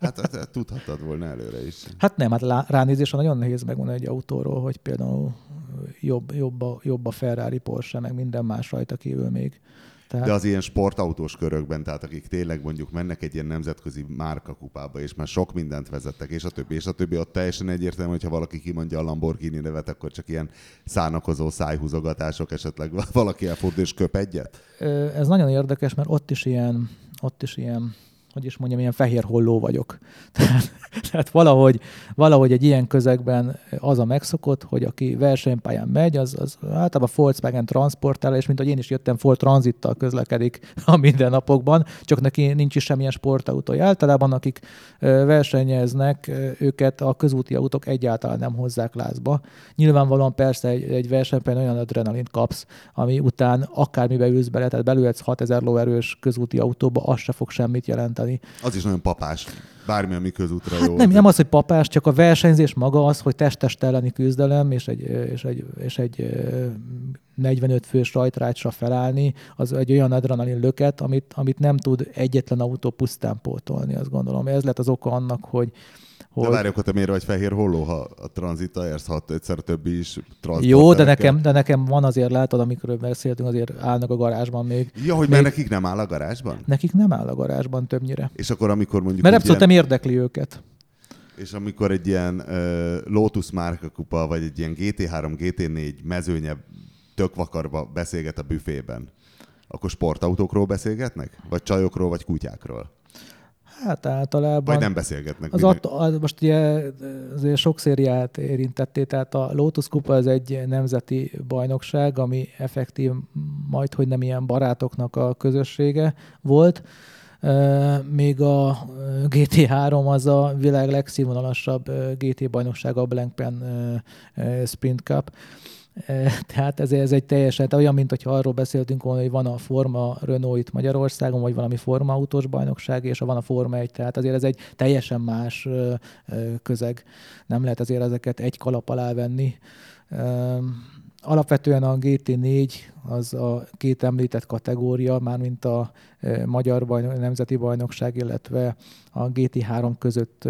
Hát, hát, hát tudhattad volna előre is. Hát nem, hát ránézésre nagyon nehéz megmondani egy autóról, hogy például jobb, jobb, a, jobb a Ferrari, Porsche, meg minden más rajta kívül még. Tehát... De az ilyen sportautós körökben, tehát akik tényleg mondjuk mennek egy ilyen nemzetközi márkakupába, és már sok mindent vezettek, és a többi, és a többi, ott teljesen egyértelmű, hogyha valaki kimondja a Lamborghini nevet, akkor csak ilyen szánakozó szájhúzogatások, esetleg valaki elfordul és köp egyet? Ez nagyon érdekes, mert ott is ilyen, ott is ilyen hogy is mondjam, ilyen fehér holló vagyok. Tehát, tehát valahogy, valahogy egy ilyen közegben az a megszokott, hogy aki versenypályán megy, az, az általában Volkswagen transportál, és mint hogy én is jöttem, Ford Transittal közlekedik a mindennapokban, csak neki nincs is semmilyen sportautója. Általában akik versenyeznek, őket a közúti autók egyáltalán nem hozzák lázba. Nyilvánvalóan persze egy, egy versenypályán olyan adrenalint kapsz, ami után akármibe ülsz bele, tehát belülhetsz 6000 lóerős közúti autóba, az se fog semmit jelenteni csinálni. Az is nagyon papás. Bármi, ami közútra hát jó. Nem, nem az, hogy papás, csak a versenyzés maga az, hogy testest elleni küzdelem, és egy, és egy, és egy 45 fős rajtrácsra felállni, az egy olyan adrenalin löket, amit, amit nem tud egyetlen autó pusztán pótolni, azt gondolom. Ez lett az oka annak, hogy, hogy... De várj, akkor te miért vagy fehér holló, ha a tranzita érsz, ha egyszer többi is Jó, de nekem, de nekem van azért, látod, amikor beszéltünk, azért állnak a garázsban még. Ja, hogy még... mert nekik nem áll a garázsban? Nekik nem áll a garázsban többnyire. És akkor, amikor mondjuk... Mert abszolút ilyen... nem érdekli őket. És amikor egy ilyen uh, Lotus márkakupa, vagy egy ilyen GT3, GT4 mezőnye tök vakarba beszélget a büfében, akkor sportautókról beszélgetnek? Vagy csajokról, vagy kutyákról? Hát általában... Vagy nem beszélgetnek. Az att, az most ugye azért sok szériát érintetté, tehát a Lotus Kupa az egy nemzeti bajnokság, ami effektív majd, hogy nem ilyen barátoknak a közössége volt. Még a GT3 az a világ legszínvonalasabb GT bajnokság, a Blankpen Sprint Cup tehát ez, ez egy teljesen, olyan, mint hogyha arról beszéltünk volna, hogy van a Forma Renault itt Magyarországon, vagy valami Forma autós bajnokság, és van a Forma 1, tehát azért ez egy teljesen más közeg. Nem lehet azért ezeket egy kalap alá venni. Alapvetően a GT4 az a két említett kategória, mármint a Magyar bajnok, Nemzeti Bajnokság, illetve a GT3 között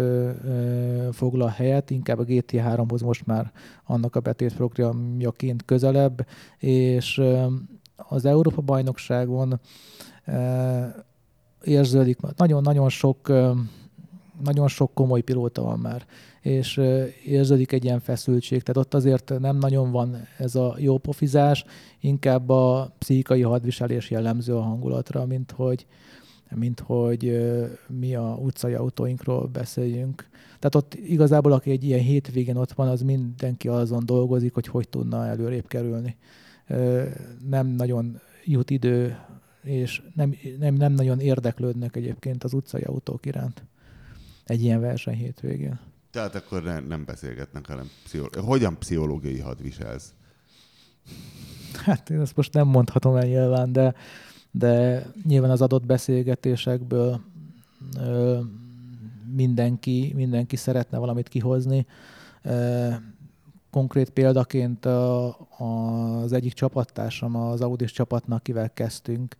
foglal helyet, inkább a GT3-hoz most már annak a betét programjaként közelebb, és az Európa bajnokságon érződik, nagyon-nagyon sok nagyon sok komoly pilóta van már, és érződik egy ilyen feszültség, tehát ott azért nem nagyon van ez a jó pofizás, inkább a pszichikai hadviselés jellemző a hangulatra, mint hogy, mint hogy mi a utcai autóinkról beszéljünk. Tehát ott igazából, aki egy ilyen hétvégén ott van, az mindenki azon dolgozik, hogy hogy tudna előrébb kerülni. Nem nagyon jut idő, és nem, nem, nem nagyon érdeklődnek egyébként az utcai autók iránt egy ilyen verseny hétvégén. Tehát akkor ne, nem beszélgetnek, hanem pszichol... hogyan pszichológiai hadviselsz? Hát én ezt most nem mondhatom el nyilván, de, de nyilván az adott beszélgetésekből ö, mindenki, mindenki szeretne valamit kihozni. Ö, konkrét példaként a, az egyik csapattársam, az Audis csapatnak, kivel kezdtünk,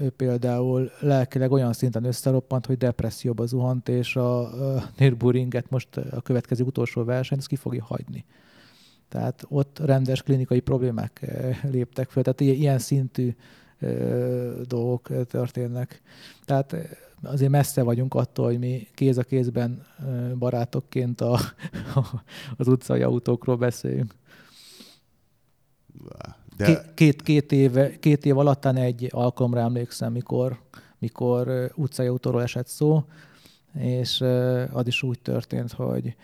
ő például lelkileg olyan szinten összeroppant, hogy depresszióba zuhant, és a, Nürburgringet most a következő utolsó verseny, ezt ki fogja hagyni. Tehát ott rendes klinikai problémák léptek fel, tehát ilyen szintű dolgok történnek. Tehát azért messze vagyunk attól, hogy mi kéz a kézben barátokként a, az utcai autókról beszéljünk. De... Két, két, éve, két év alatt egy alkalomra emlékszem, mikor, mikor utcai autóról esett szó, és az is úgy történt, hogy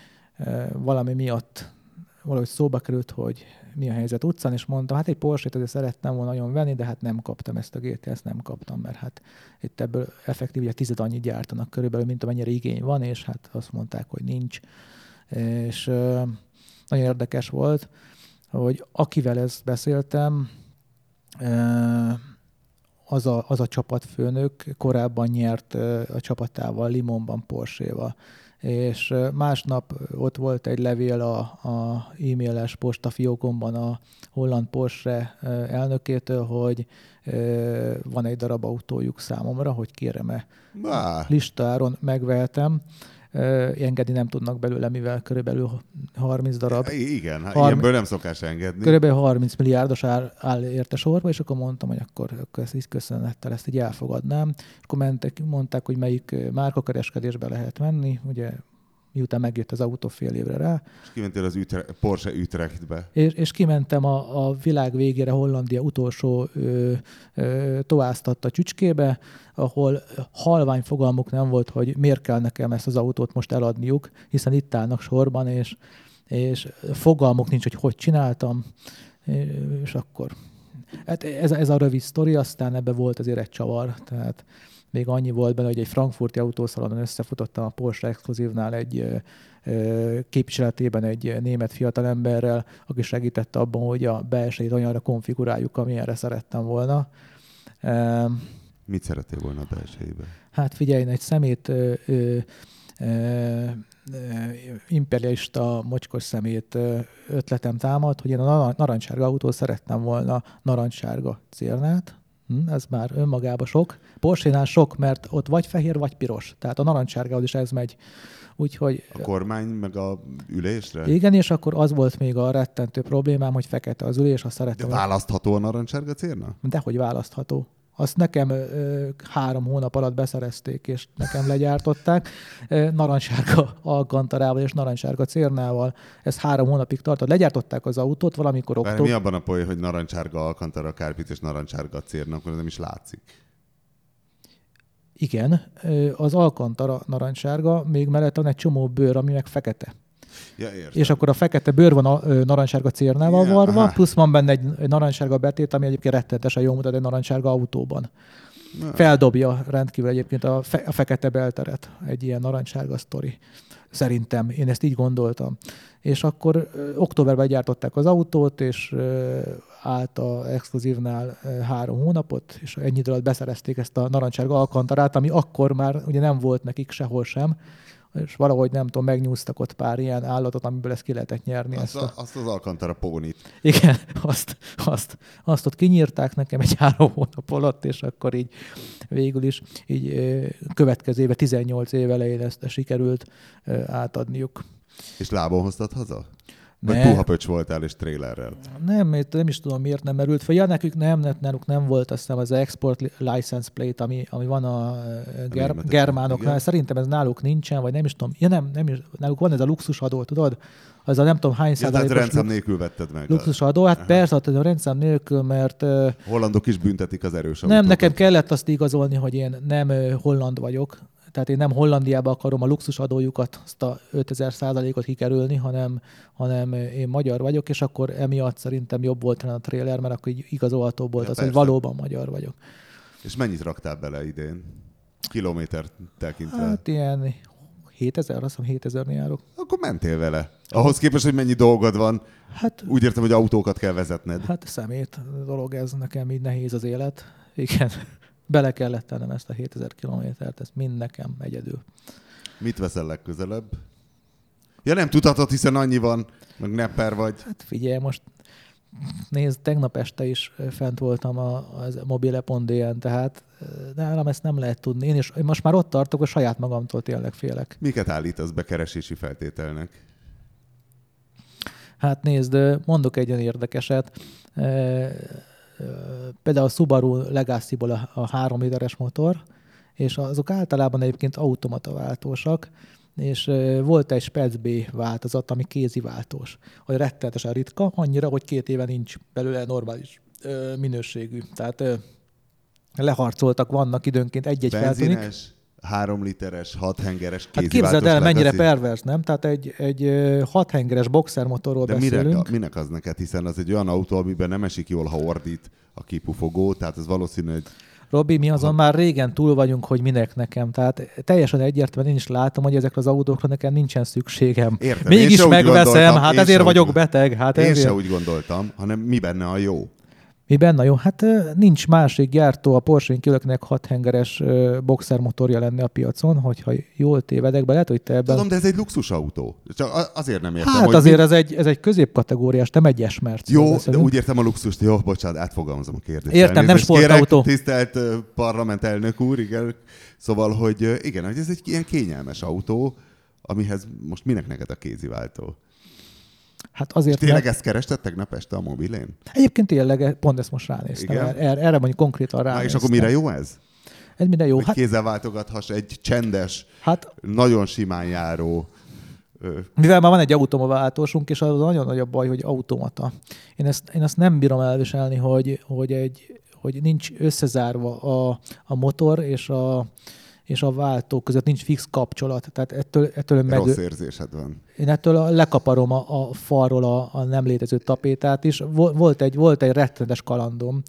valami miatt valahogy szóba került, hogy mi a helyzet utcán, és mondtam, hát egy Porsche-t azért szerettem volna nagyon venni, de hát nem kaptam ezt a gt ezt nem kaptam, mert hát itt ebből effektív ugye tized annyit gyártanak körülbelül, mint amennyire igény van, és hát azt mondták, hogy nincs. És nagyon érdekes volt hogy akivel ezt beszéltem, az a, az a csapatfőnök korábban nyert a csapatával, Limonban, Porsche-val. És másnap ott volt egy levél a, a e-mailes postafiókomban a holland Porsche elnökétől, hogy van egy darab autójuk számomra, hogy kérem-e listáron megvehetem engedni nem tudnak belőle, mivel körülbelül 30 darab. Igen, 30, ilyenből nem szokás engedni. Körülbelül 30 milliárdos áll, áll érte sorba, és akkor mondtam, hogy akkor, akkor ezt így köszönettel ezt így elfogadnám. És akkor mentek, mondták, hogy melyik márkakereskedésbe lehet menni, ugye miután megjött az autó fél évre rá. És kimentél az Ütre, Porsche Utrechtbe. És, és kimentem a, a világ végére Hollandia utolsó ö, ö, toáztatta csücskébe, ahol halvány fogalmuk nem volt, hogy miért kell nekem ezt az autót most eladniuk, hiszen itt állnak sorban, és, és fogalmuk nincs, hogy hogy csináltam, és akkor Hát ez, ez a rövid sztori, aztán ebbe volt azért egy csavar, tehát még annyi volt benne, hogy egy frankfurti autószalonon összefutottam a Porsche Exkluzívnál egy képviseletében egy német fiatalemberrel, aki segítette abban, hogy a belsejét olyanra konfiguráljuk, amilyenre szerettem volna. Mit szerettél volna a belsejébe? Hát figyelj, egy szemét ö, ö, ö, imperialista mocskos szemét ötletem támad, hogy én a narancsárga autó szerettem volna narancsárga célnát, Hm, ez már önmagában sok. Porsche-nál sok, mert ott vagy fehér, vagy piros. Tehát a narancsárgához is ez megy. Úgyhogy, a kormány meg a ülésre? Igen, és akkor az volt még a rettentő problémám, hogy fekete az ülés, azt szeretem. De választható a narancsárga célna? Dehogy választható. Azt nekem ö, három hónap alatt beszerezték, és nekem legyártották. Ö, narancssárga alkantarával és narancssárga cérnával. Ez három hónapig tartott. Legyártották az autót valamikor október. Mi abban a poly, hogy narancssárga alkantara kárpit és narancssárga cérna, akkor nem is látszik. Igen, az alkantara narancssárga, még mellett van egy csomó bőr, ami meg fekete. Ja, és akkor a fekete bőr van a narancssárga cérnával ja, varva, aha. plusz van benne egy, narancssárga betét, ami egyébként rettenetesen jól mutat egy narancssárga autóban. Na. Feldobja rendkívül egyébként a, fe, a fekete belteret, egy ilyen narancssárga sztori. Szerintem, én ezt így gondoltam. És akkor ö, októberben gyártották az autót, és ö, állt a exkluzívnál három hónapot, és ennyi alatt beszerezték ezt a narancsárga alkantarát, ami akkor már ugye nem volt nekik sehol sem, és valahogy nem tudom, megnyúztak ott pár ilyen állatot, amiből ezt ki lehetett nyerni. Azt, ezt a, azt az Alcantara pónit. Igen, azt, azt, azt ott kinyírták nekem egy három hónap alatt, és akkor így végül is így következő éve, 18 év elején ezt sikerült átadniuk. És lábon hoztad haza? Vagy puha pöcs voltál és trélerrel? Nem, nem is tudom, miért nem merült fel. Ja, nekük nem, náluk nem volt azt hiszem az export license plate, ami, ami van a, ger- a germánoknál. Igen. Szerintem ez náluk nincsen, vagy nem is tudom. Ja, nem, nem is, náluk van ez a luxusadó, tudod? Az a nem tudom hány ja, százalékos... rendszám nélkül vetted meg. Luxusadó, hát Aha. persze, hát a rendszám nélkül, mert... Hollandok is büntetik az erős Nem, autókat. nekem kellett azt igazolni, hogy én nem holland vagyok, tehát én nem Hollandiába akarom a luxusadójukat, azt a 5000 százalékot kikerülni, hanem, hanem én magyar vagyok, és akkor emiatt szerintem jobb volt a trailer, mert akkor igazolható volt ja, az, persze. hogy valóban magyar vagyok. És mennyit raktál bele idén? Kilométer tekintve? Hát ilyen 7000, azt hiszem 7000 járok. Akkor mentél vele. Ahhoz képest, hogy mennyi dolgod van. Hát, úgy értem, hogy autókat kell vezetned. Hát szemét dolog ez, nekem így nehéz az élet. Igen bele kellett tennem ezt a 7000 kilométert, ezt mind nekem egyedül. Mit veszel legközelebb? Ja nem tudhatod, hiszen annyi van, meg nepper vagy. Hát figyelj, most nézd, tegnap este is fent voltam a, a mobile.dn, tehát nálam ezt nem lehet tudni. Én is én most már ott tartok, hogy saját magamtól tényleg félek. Miket állítasz be keresési feltételnek? Hát nézd, mondok egy olyan érdekeset például a Subaru legacy a, a 3 literes motor, és azok általában egyébként automata váltósak, és volt egy Spec B változat, ami kézi váltós, hogy rettenetesen ritka, annyira, hogy két éve nincs belőle normális minőségű. Tehát leharcoltak, vannak időnként egy-egy feltűnik három literes, hat hengeres Hát képzeld el, mennyire pervers, nem? Tehát egy, egy hat hengeres boxermotorról De beszélünk. Mire, minek az neked? Hiszen az egy olyan autó, amiben nem esik jól, ha ordít a kipufogó, tehát ez valószínű, hogy Robi, mi azon ha... már régen túl vagyunk, hogy minek nekem. Tehát teljesen egyértelműen én is látom, hogy ezekre az autókra nekem nincsen szükségem. Értem, Mégis megveszem, hát ezért vagyok beteg. Hát én ezért. se úgy gondoltam, hanem mi benne a jó. Mi benne jó? Hát nincs másik gyártó a Porsche kívül, 6 hengeres boxer motorja lenne a piacon, hogyha jól tévedek be, lehet, hogy te ebben... Tudom, de ez egy luxusautó. Csak azért nem értem, Hát hogy azért mi... ez, egy, ez egy középkategóriás, nem egy esmert. Jó, beszélünk. de úgy értem a luxust, jó, bocsánat, átfogalmazom a kérdést. Értem, nem sportautó. Kérek, tisztelt parlament elnök úr, igen. Szóval, hogy igen, hogy ez egy ilyen kényelmes autó, amihez most minek neked a kéziváltó? Hát azért, Tényleg mert... ezt kerested tegnap este a mobilén? Egyébként tényleg, pont ezt most ránéztem. Igen? Erre, erre mondjuk konkrétan Na ránéztem. és akkor mire jó ez? Ez mire jó? Hogy Hát, kézzel váltogathass egy csendes, hát nagyon simán járó mivel már van egy automováltósunk, és az nagyon nagy a baj, hogy automata. Én ezt, én ezt nem bírom elviselni, hogy, hogy, egy, hogy nincs összezárva a, a motor és a, és a váltó között nincs fix kapcsolat. Tehát ettől, ettől meg, rossz érzésed van. Én ettől lekaparom a, a falról a, a nem létező tapétát is. Vol- Volt egy, volt egy rettenetes kalandom.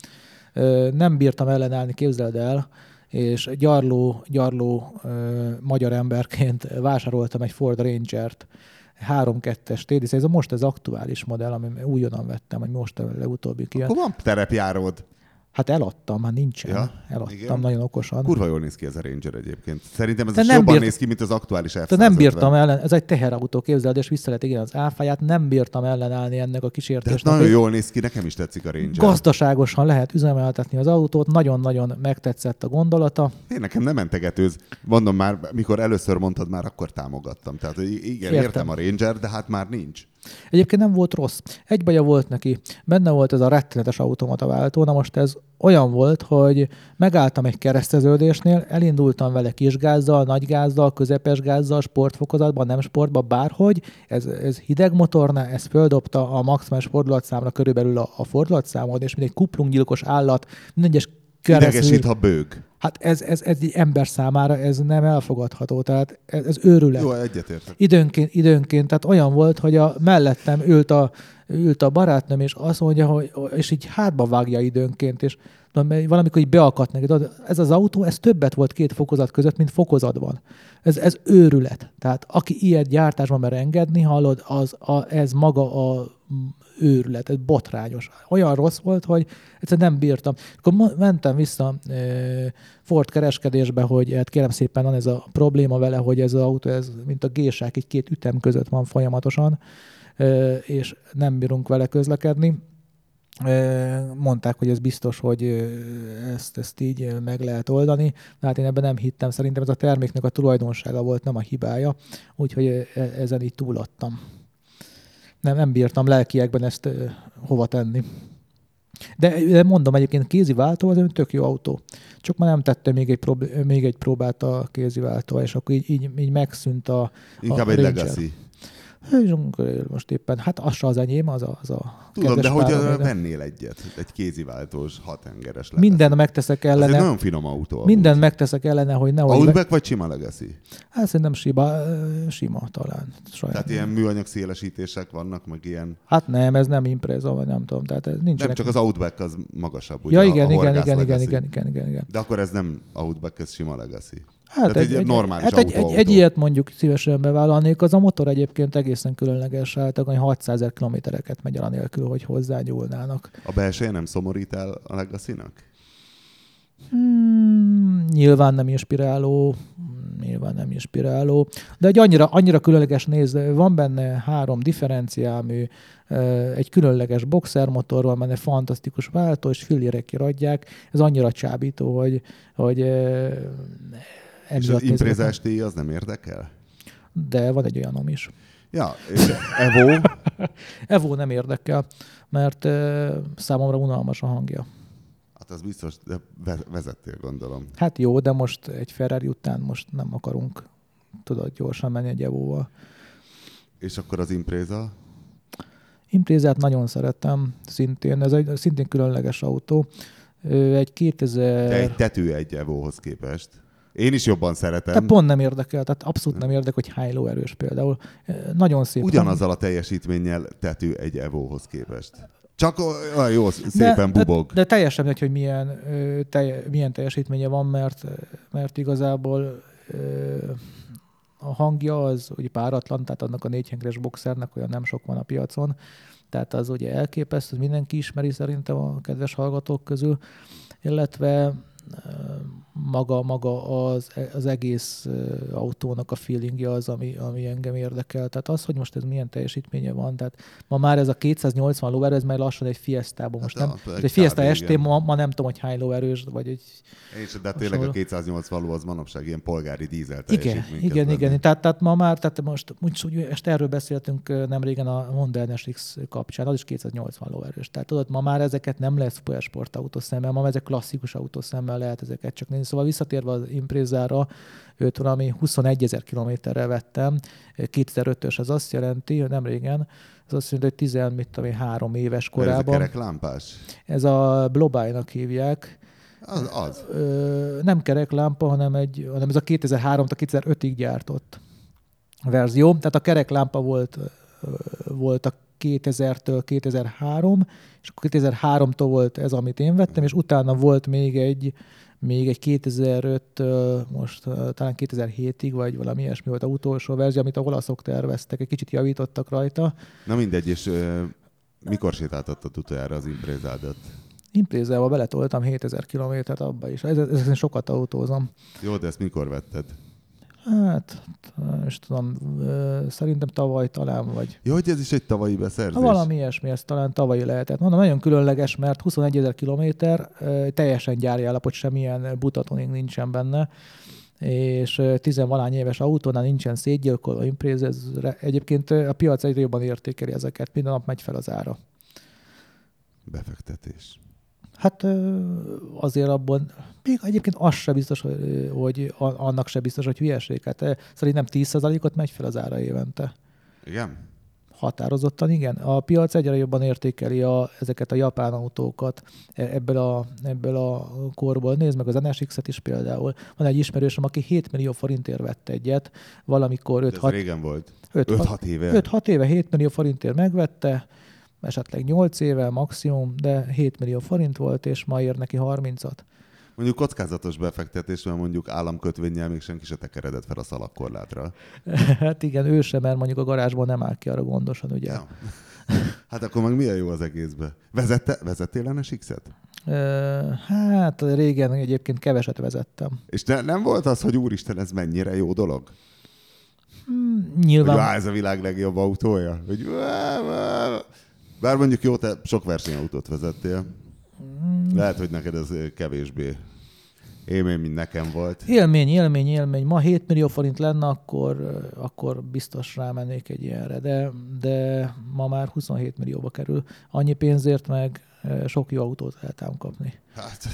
Nem bírtam ellenállni, képzeld el, és gyarló, gyarló magyar emberként vásároltam egy Ford Ranger-t, 3.2-es TDC, ez a most az aktuális modell, ami újonnan vettem, hogy most a legutóbbi kijött. Akkor van terepjáród. Hát eladtam, hát nincsen. Ja, eladtam igen. nagyon okosan. Kurva jól néz ki ez a Ranger egyébként. Szerintem ez De is nem jobban bírt- néz ki, mint az aktuális f nem bírtam ellen, ez egy teherautó, képzeld, és vissza lehet igen az áfáját, nem bírtam ellenállni ennek a De kísértésnek. nagyon hogy jól néz ki, nekem is tetszik a Ranger. Gazdaságosan lehet üzemeltetni az autót, nagyon-nagyon megtetszett a gondolata. Én nekem nem mentegetőz. Mondom már, mikor először mondtad, már akkor támogattam. Tehát igen, értem, értem a Ranger, de hát már nincs. Egyébként nem volt rossz. Egy baja volt neki. Benne volt ez a rettenetes automata váltó. Na most ez olyan volt, hogy megálltam egy kereszteződésnél, elindultam vele kisgázzal, nagygázzal, közepes gázzal, sportfokozatban, nem sportban, bárhogy. Ez, ez hideg motornál, ez földobta a maximális fordulatszámra körülbelül a, a fordulatszámod, és mint egy kuplunggyilkos állat, minden egyes Idegesít, ha bőg. Hát ez, ez, ez egy ember számára ez nem elfogadható, tehát ez, ez őrület. Jó, egyetértek. Időnként, időnként, tehát olyan volt, hogy a mellettem ült a, ült a barátnőm, és azt mondja, hogy, és így hátba vágja időnként, és valamikor így beakadt neki. Ez az autó, ez többet volt két fokozat között, mint fokozatban. Ez, ez őrület. Tehát aki ilyet gyártásban mer engedni, hallod, az a, ez maga a őrület, ez botrányos. Olyan rossz volt, hogy egyszerűen nem bírtam. Akkor mentem vissza Ford kereskedésbe, hogy hát kérem szépen van ez a probléma vele, hogy ez az autó, ez mint a gésák, egy két ütem között van folyamatosan, és nem bírunk vele közlekedni. Mondták, hogy ez biztos, hogy ezt, ezt így meg lehet oldani, hát én ebben nem hittem. Szerintem ez a terméknek a tulajdonsága volt, nem a hibája, úgyhogy e- ezen így túladtam. Nem, nem bírtam lelkiekben ezt ö, hova tenni. De, de mondom, egyébként kézi váltó az egy tök jó autó. Csak már nem tette még egy, prób- még egy próbát a kézi váltó, és akkor így, így, így megszűnt a, Inkább a egy Ranger. legacy. És akkor most éppen, hát az az enyém, az a, az a Tudom, de hogy de vennél egyet, egy kéziváltós, hatengeres legacy. Minden megteszek Ez egy ellene, nagyon finom autó. minden megteszek ellene, hogy nehogy... Outback vagy sima legacy? Hát szerintem sima, sima talán. Saját. Tehát ilyen műanyag szélesítések vannak, meg ilyen... Hát nem, ez nem impreza, vagy nem tudom. Tehát ez nincs. Nem, csak az Outback az magasabb. ugye, Ja, a- igen, a igen, horgász igen, igen, legacy. igen, igen, igen, igen. De akkor ez nem Outback, ez sima legacy. Hát Tehát egy normális hát egy, autó, egy, autó. egy, ilyet mondjuk szívesen bevállalnék. Az a motor egyébként egészen különleges, hát hogy 600 ezer kilométereket megy el anélkül, hogy hozzányúlnának. A belseje nem szomorít el a legacy-nak? Hmm, nyilván nem inspiráló, nyilván nem inspiráló, de egy annyira, annyira különleges néz, van benne három differenciálmű, egy különleges boxermotor van benne, fantasztikus váltó, és fillérekkel adják, ez annyira csábító, hogy, hogy És az imprézás díj az nem érdekel? De van egy olyanom is. Ja, és Evo, Evo nem érdekel, mert számomra unalmas a hangja. hát az biztos, de ve- vezettél gondolom. Hát jó, de most egy Ferrari után most nem akarunk tudod gyorsan menni egy Evo-val. És akkor az impréza? Imprézát nagyon szeretem, szintén, ez egy szintén különleges autó. Egy 2000... Te egy tető egy Evohoz képest. Én is jobban szeretem. Tehát pont nem érdekel, tehát abszolút nem érdekel, hogy hány lóerős például. Nagyon szép. Ugyanazzal a teljesítménnyel tető egy Evohoz képest. Csak olyan jó, szépen de, bubog. De, de teljesen mindegy, hogy milyen, telje, milyen teljesítménye van, mert, mert igazából a hangja az ugye páratlan, tehát annak a négyhengres boxernek olyan nem sok van a piacon, tehát az ugye elképesztő, mindenki ismeri szerintem a kedves hallgatók közül, illetve maga, maga az, az egész autónak a feelingje az, ami, ami engem érdekel. Tehát az, hogy most ez milyen teljesítménye van, tehát ma már ez a 280 lóerő, ez már lassan egy Fiesta-ban. Most hát, nem, a, egy, Fiesta ST ma, ma, nem tudom, hogy hány lóerős, vagy egy és, de tényleg a 280 ló az manapság ilyen polgári dízel Igen, igen, igen. Tehát, tehát, ma már, tehát most úgy, úgy, ezt erről beszéltünk nem régen a Honda NSX kapcsán, az is 280 lóerős. Tehát tudod, ma már ezeket nem lesz sportautó szemmel, ma ezek klasszikus autószemmel lehet ezeket csak nézni. Szóval visszatérve az Imprezára, őt valami 21 ezer kilométerre vettem, 2005-ös, az azt jelenti, hogy nem régen, ez azt jelenti, hogy 10, mit tudom én, három éves korában. Ez a lámpás? Ez a Blobájnak hívják. Az, az. Ö, nem kereklámpa, hanem, egy, hanem ez a 2003 2005-ig gyártott verzió. Tehát a kereklámpa volt, volt a 2000-től 2003, és akkor 2003-tól volt ez, amit én vettem, és utána volt még egy, még egy 2005-től most talán 2007-ig, vagy valami ilyesmi volt a utolsó verzió, amit a olaszok terveztek, egy kicsit javítottak rajta. Na mindegy, és uh, mikor sétáltattad utoljára az imprézádat? Imprézával beletoltam 7000 kilométert abba is. Ezen sokat autózom. Jó, de ezt mikor vetted? Hát, és tudom, szerintem tavaly talán, vagy... Jó, hogy ez is egy tavalyi beszerzés? Valami ilyesmi, ez talán tavalyi lehetett. Mondom, nagyon különleges, mert 21 ezer kilométer, teljesen gyári állapot, semmilyen butatoning nincsen benne és tizenvalány éves autónál nincsen szétgyilkoló impréz, egyébként a piac egyre jobban értékeli ezeket, minden nap megy fel az ára. Befektetés. Hát azért abban, még egyébként az se biztos, hogy, hogy annak se biztos, hogy hülyeség. Hát szerintem 10%-ot megy fel az ára évente. Igen? Határozottan igen. A piac egyre jobban értékeli a, ezeket a japán autókat e, ebből a, ebből a korból. Nézd meg az NSX-et is például. Van egy ismerősöm, aki 7 millió forintért vett egyet, valamikor 5-6 régen volt. 5-6 éve. 5-6 éve 7 millió forintért megvette, esetleg 8 éve maximum, de 7 millió forint volt, és ma ér neki 30-at. Mondjuk kockázatos befektetés, mert mondjuk államkötvényel még senki se tekeredett fel a szalagkorlátra. hát igen, ő sem, mert mondjuk a garázsban nem áll ki arra gondosan, ugye. Ja. Hát akkor meg milyen jó az egészbe? Vezette, vezettél NSX-et? Hát régen egyébként keveset vezettem. És ne, nem volt az, hogy úristen, ez mennyire jó dolog? Hmm, nyilván. Hogy á, ez a világ legjobb autója? Hogy bár mondjuk jó, te sok versenyautót vezettél. Lehet, hogy neked ez kevésbé élmény, mint nekem volt. Élmény, élmény, élmény. Ma 7 millió forint lenne, akkor, akkor biztos rámennék egy ilyenre, de, de ma már 27 millióba kerül. Annyi pénzért meg sok jó autót lehet ám kapni. Hát,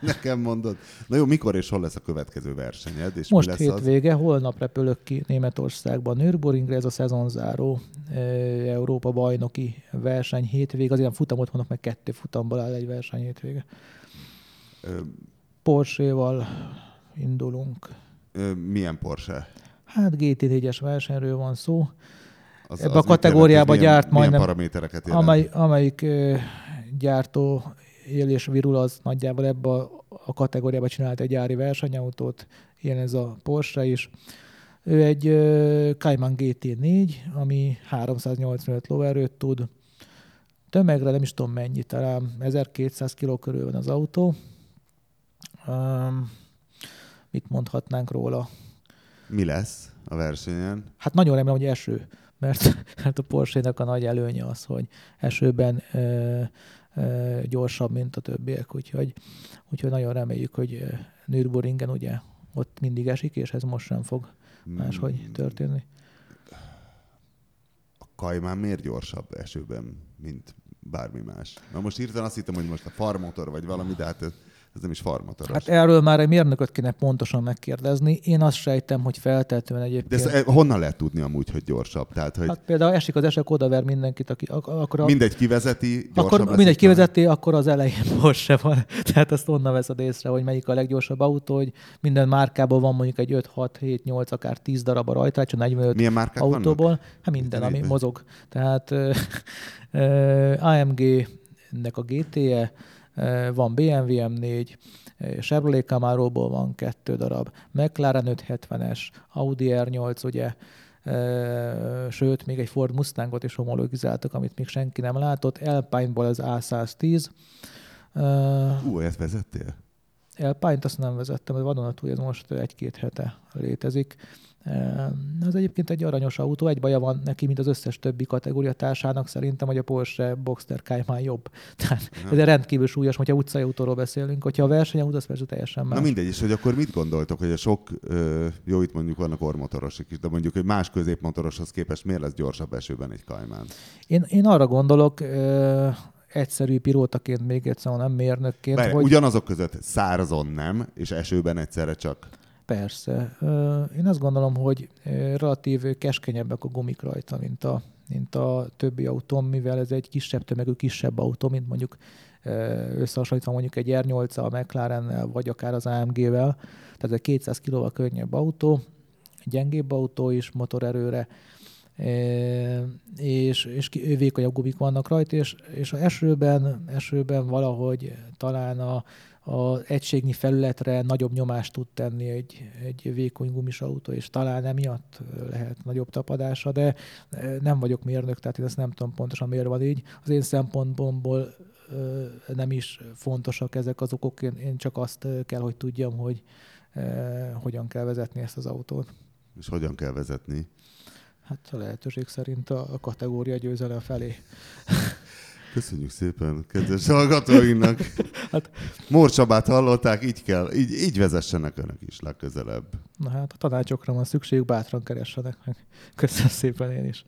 Nekem mondod. Na jó, mikor és hol lesz a következő versenyed? És Most mi lesz hétvége, az? holnap repülök ki Németországban, Nürburgringre, ez a szezonzáró Európa bajnoki verseny hétvége, az ilyen futamot mondok, meg kettő futamból áll egy verseny hétvége. Ö... Porsche-val indulunk. Ö, milyen Porsche? Hát GT4-es versenyről van szó. Az, Ebbe az a kategóriába gyárt majdnem, paramétereket amely, amelyik gyártó él és virul, az nagyjából ebbe a, kategóriába csinált egy gyári versenyautót, ilyen ez a Porsche is. Ő egy Cayman GT4, ami 385 lóerőt tud. Tömegre nem is tudom mennyi, talán 1200 kg körül van az autó. Um, mit mondhatnánk róla? Mi lesz a versenyen? Hát nagyon remélem, hogy eső, mert hát a Porsche-nak a nagy előnye az, hogy esőben uh, gyorsabb, mint a többiek, úgyhogy, úgyhogy nagyon reméljük, hogy Nürburgringen ugye ott mindig esik, és ez most sem fog máshogy hmm. történni. A Kajmán miért gyorsabb esőben, mint bármi más? Na most írtam azt hittem, hogy most a farmotor vagy valami, de hát ez nem is farmatoros. Hát erről már egy mérnököt kéne pontosan megkérdezni. Én azt sejtem, hogy feltétlenül egyébként... De ezt honnan lehet tudni amúgy, hogy gyorsabb? Tehát, hogy... Hát például esik az esek, odaver mindenkit, aki... Akkor a... Mindegy kivezeti, Akkor mindegy kivezeti, akkor az elején Porsche van. Tehát azt onnan veszed észre, hogy melyik a leggyorsabb autó, hogy minden márkából van mondjuk egy 5, 6, 7, 8, akár 10 darab a rajta, csak 45 Milyen márkák autóból. Vannak? Hát minden, ami mozog. Tehát uh, uh, AMG-nek a GT-je, van BMW M4, Chevrolet Camaro-ból van kettő darab, McLaren 570-es, Audi R8, ugye, sőt, még egy Ford Mustangot is homologizáltak, amit még senki nem látott, Alpine-ból az A110. Ú, ezt vezettél? Alpine-t azt nem vezettem, a vadonatúj ez most egy-két hete létezik. Ez egyébként egy aranyos autó, egy baja van neki, mint az összes többi kategória társának szerintem, hogy a Porsche Boxster Cayman jobb. Tehát ez rendkívül súlyos, hogyha utcai autóról beszélünk, hogyha a versenyautó, az persze teljesen más. Na mindegy, és hogy akkor mit gondoltok, hogy a sok, jó, itt mondjuk vannak ormotorosok is, de mondjuk egy más középmotoroshoz képest miért lesz gyorsabb esőben egy Cayman? Én, én arra gondolok, egyszerű pilótaként még egyszer, nem mérnökként. Bár, hogy... Ugyanazok között szárazon nem, és esőben egyszerre csak. Persze. Én azt gondolom, hogy relatív keskenyebbek a gumik rajta, mint a, mint a többi autó, mivel ez egy kisebb tömegű, kisebb autó, mint mondjuk összehasonlítva mondjuk egy R8 a vagy akár az AMG-vel. Tehát egy 200 kg könnyebb autó, gyengébb autó is motorerőre, és, és vékonyabb gumik vannak rajta, és, és a esőben, esőben valahogy talán a, az egységnyi felületre nagyobb nyomást tud tenni egy, egy vékony gumis autó, és talán emiatt lehet nagyobb tapadása, de nem vagyok mérnök, tehát én ezt nem tudom pontosan miért van így. Az én szempontból nem is fontosak ezek az okok, én csak azt kell, hogy tudjam, hogy hogyan kell vezetni ezt az autót. És hogyan kell vezetni? Hát a lehetőség szerint a kategória győzelem felé. Köszönjük szépen kedves hallgatóinknak. hát, Mór Csabát hallották, így kell, így, így vezessenek önök is legközelebb. Na hát a tanácsokra van szükség, bátran keressenek meg. Köszönöm szépen én is.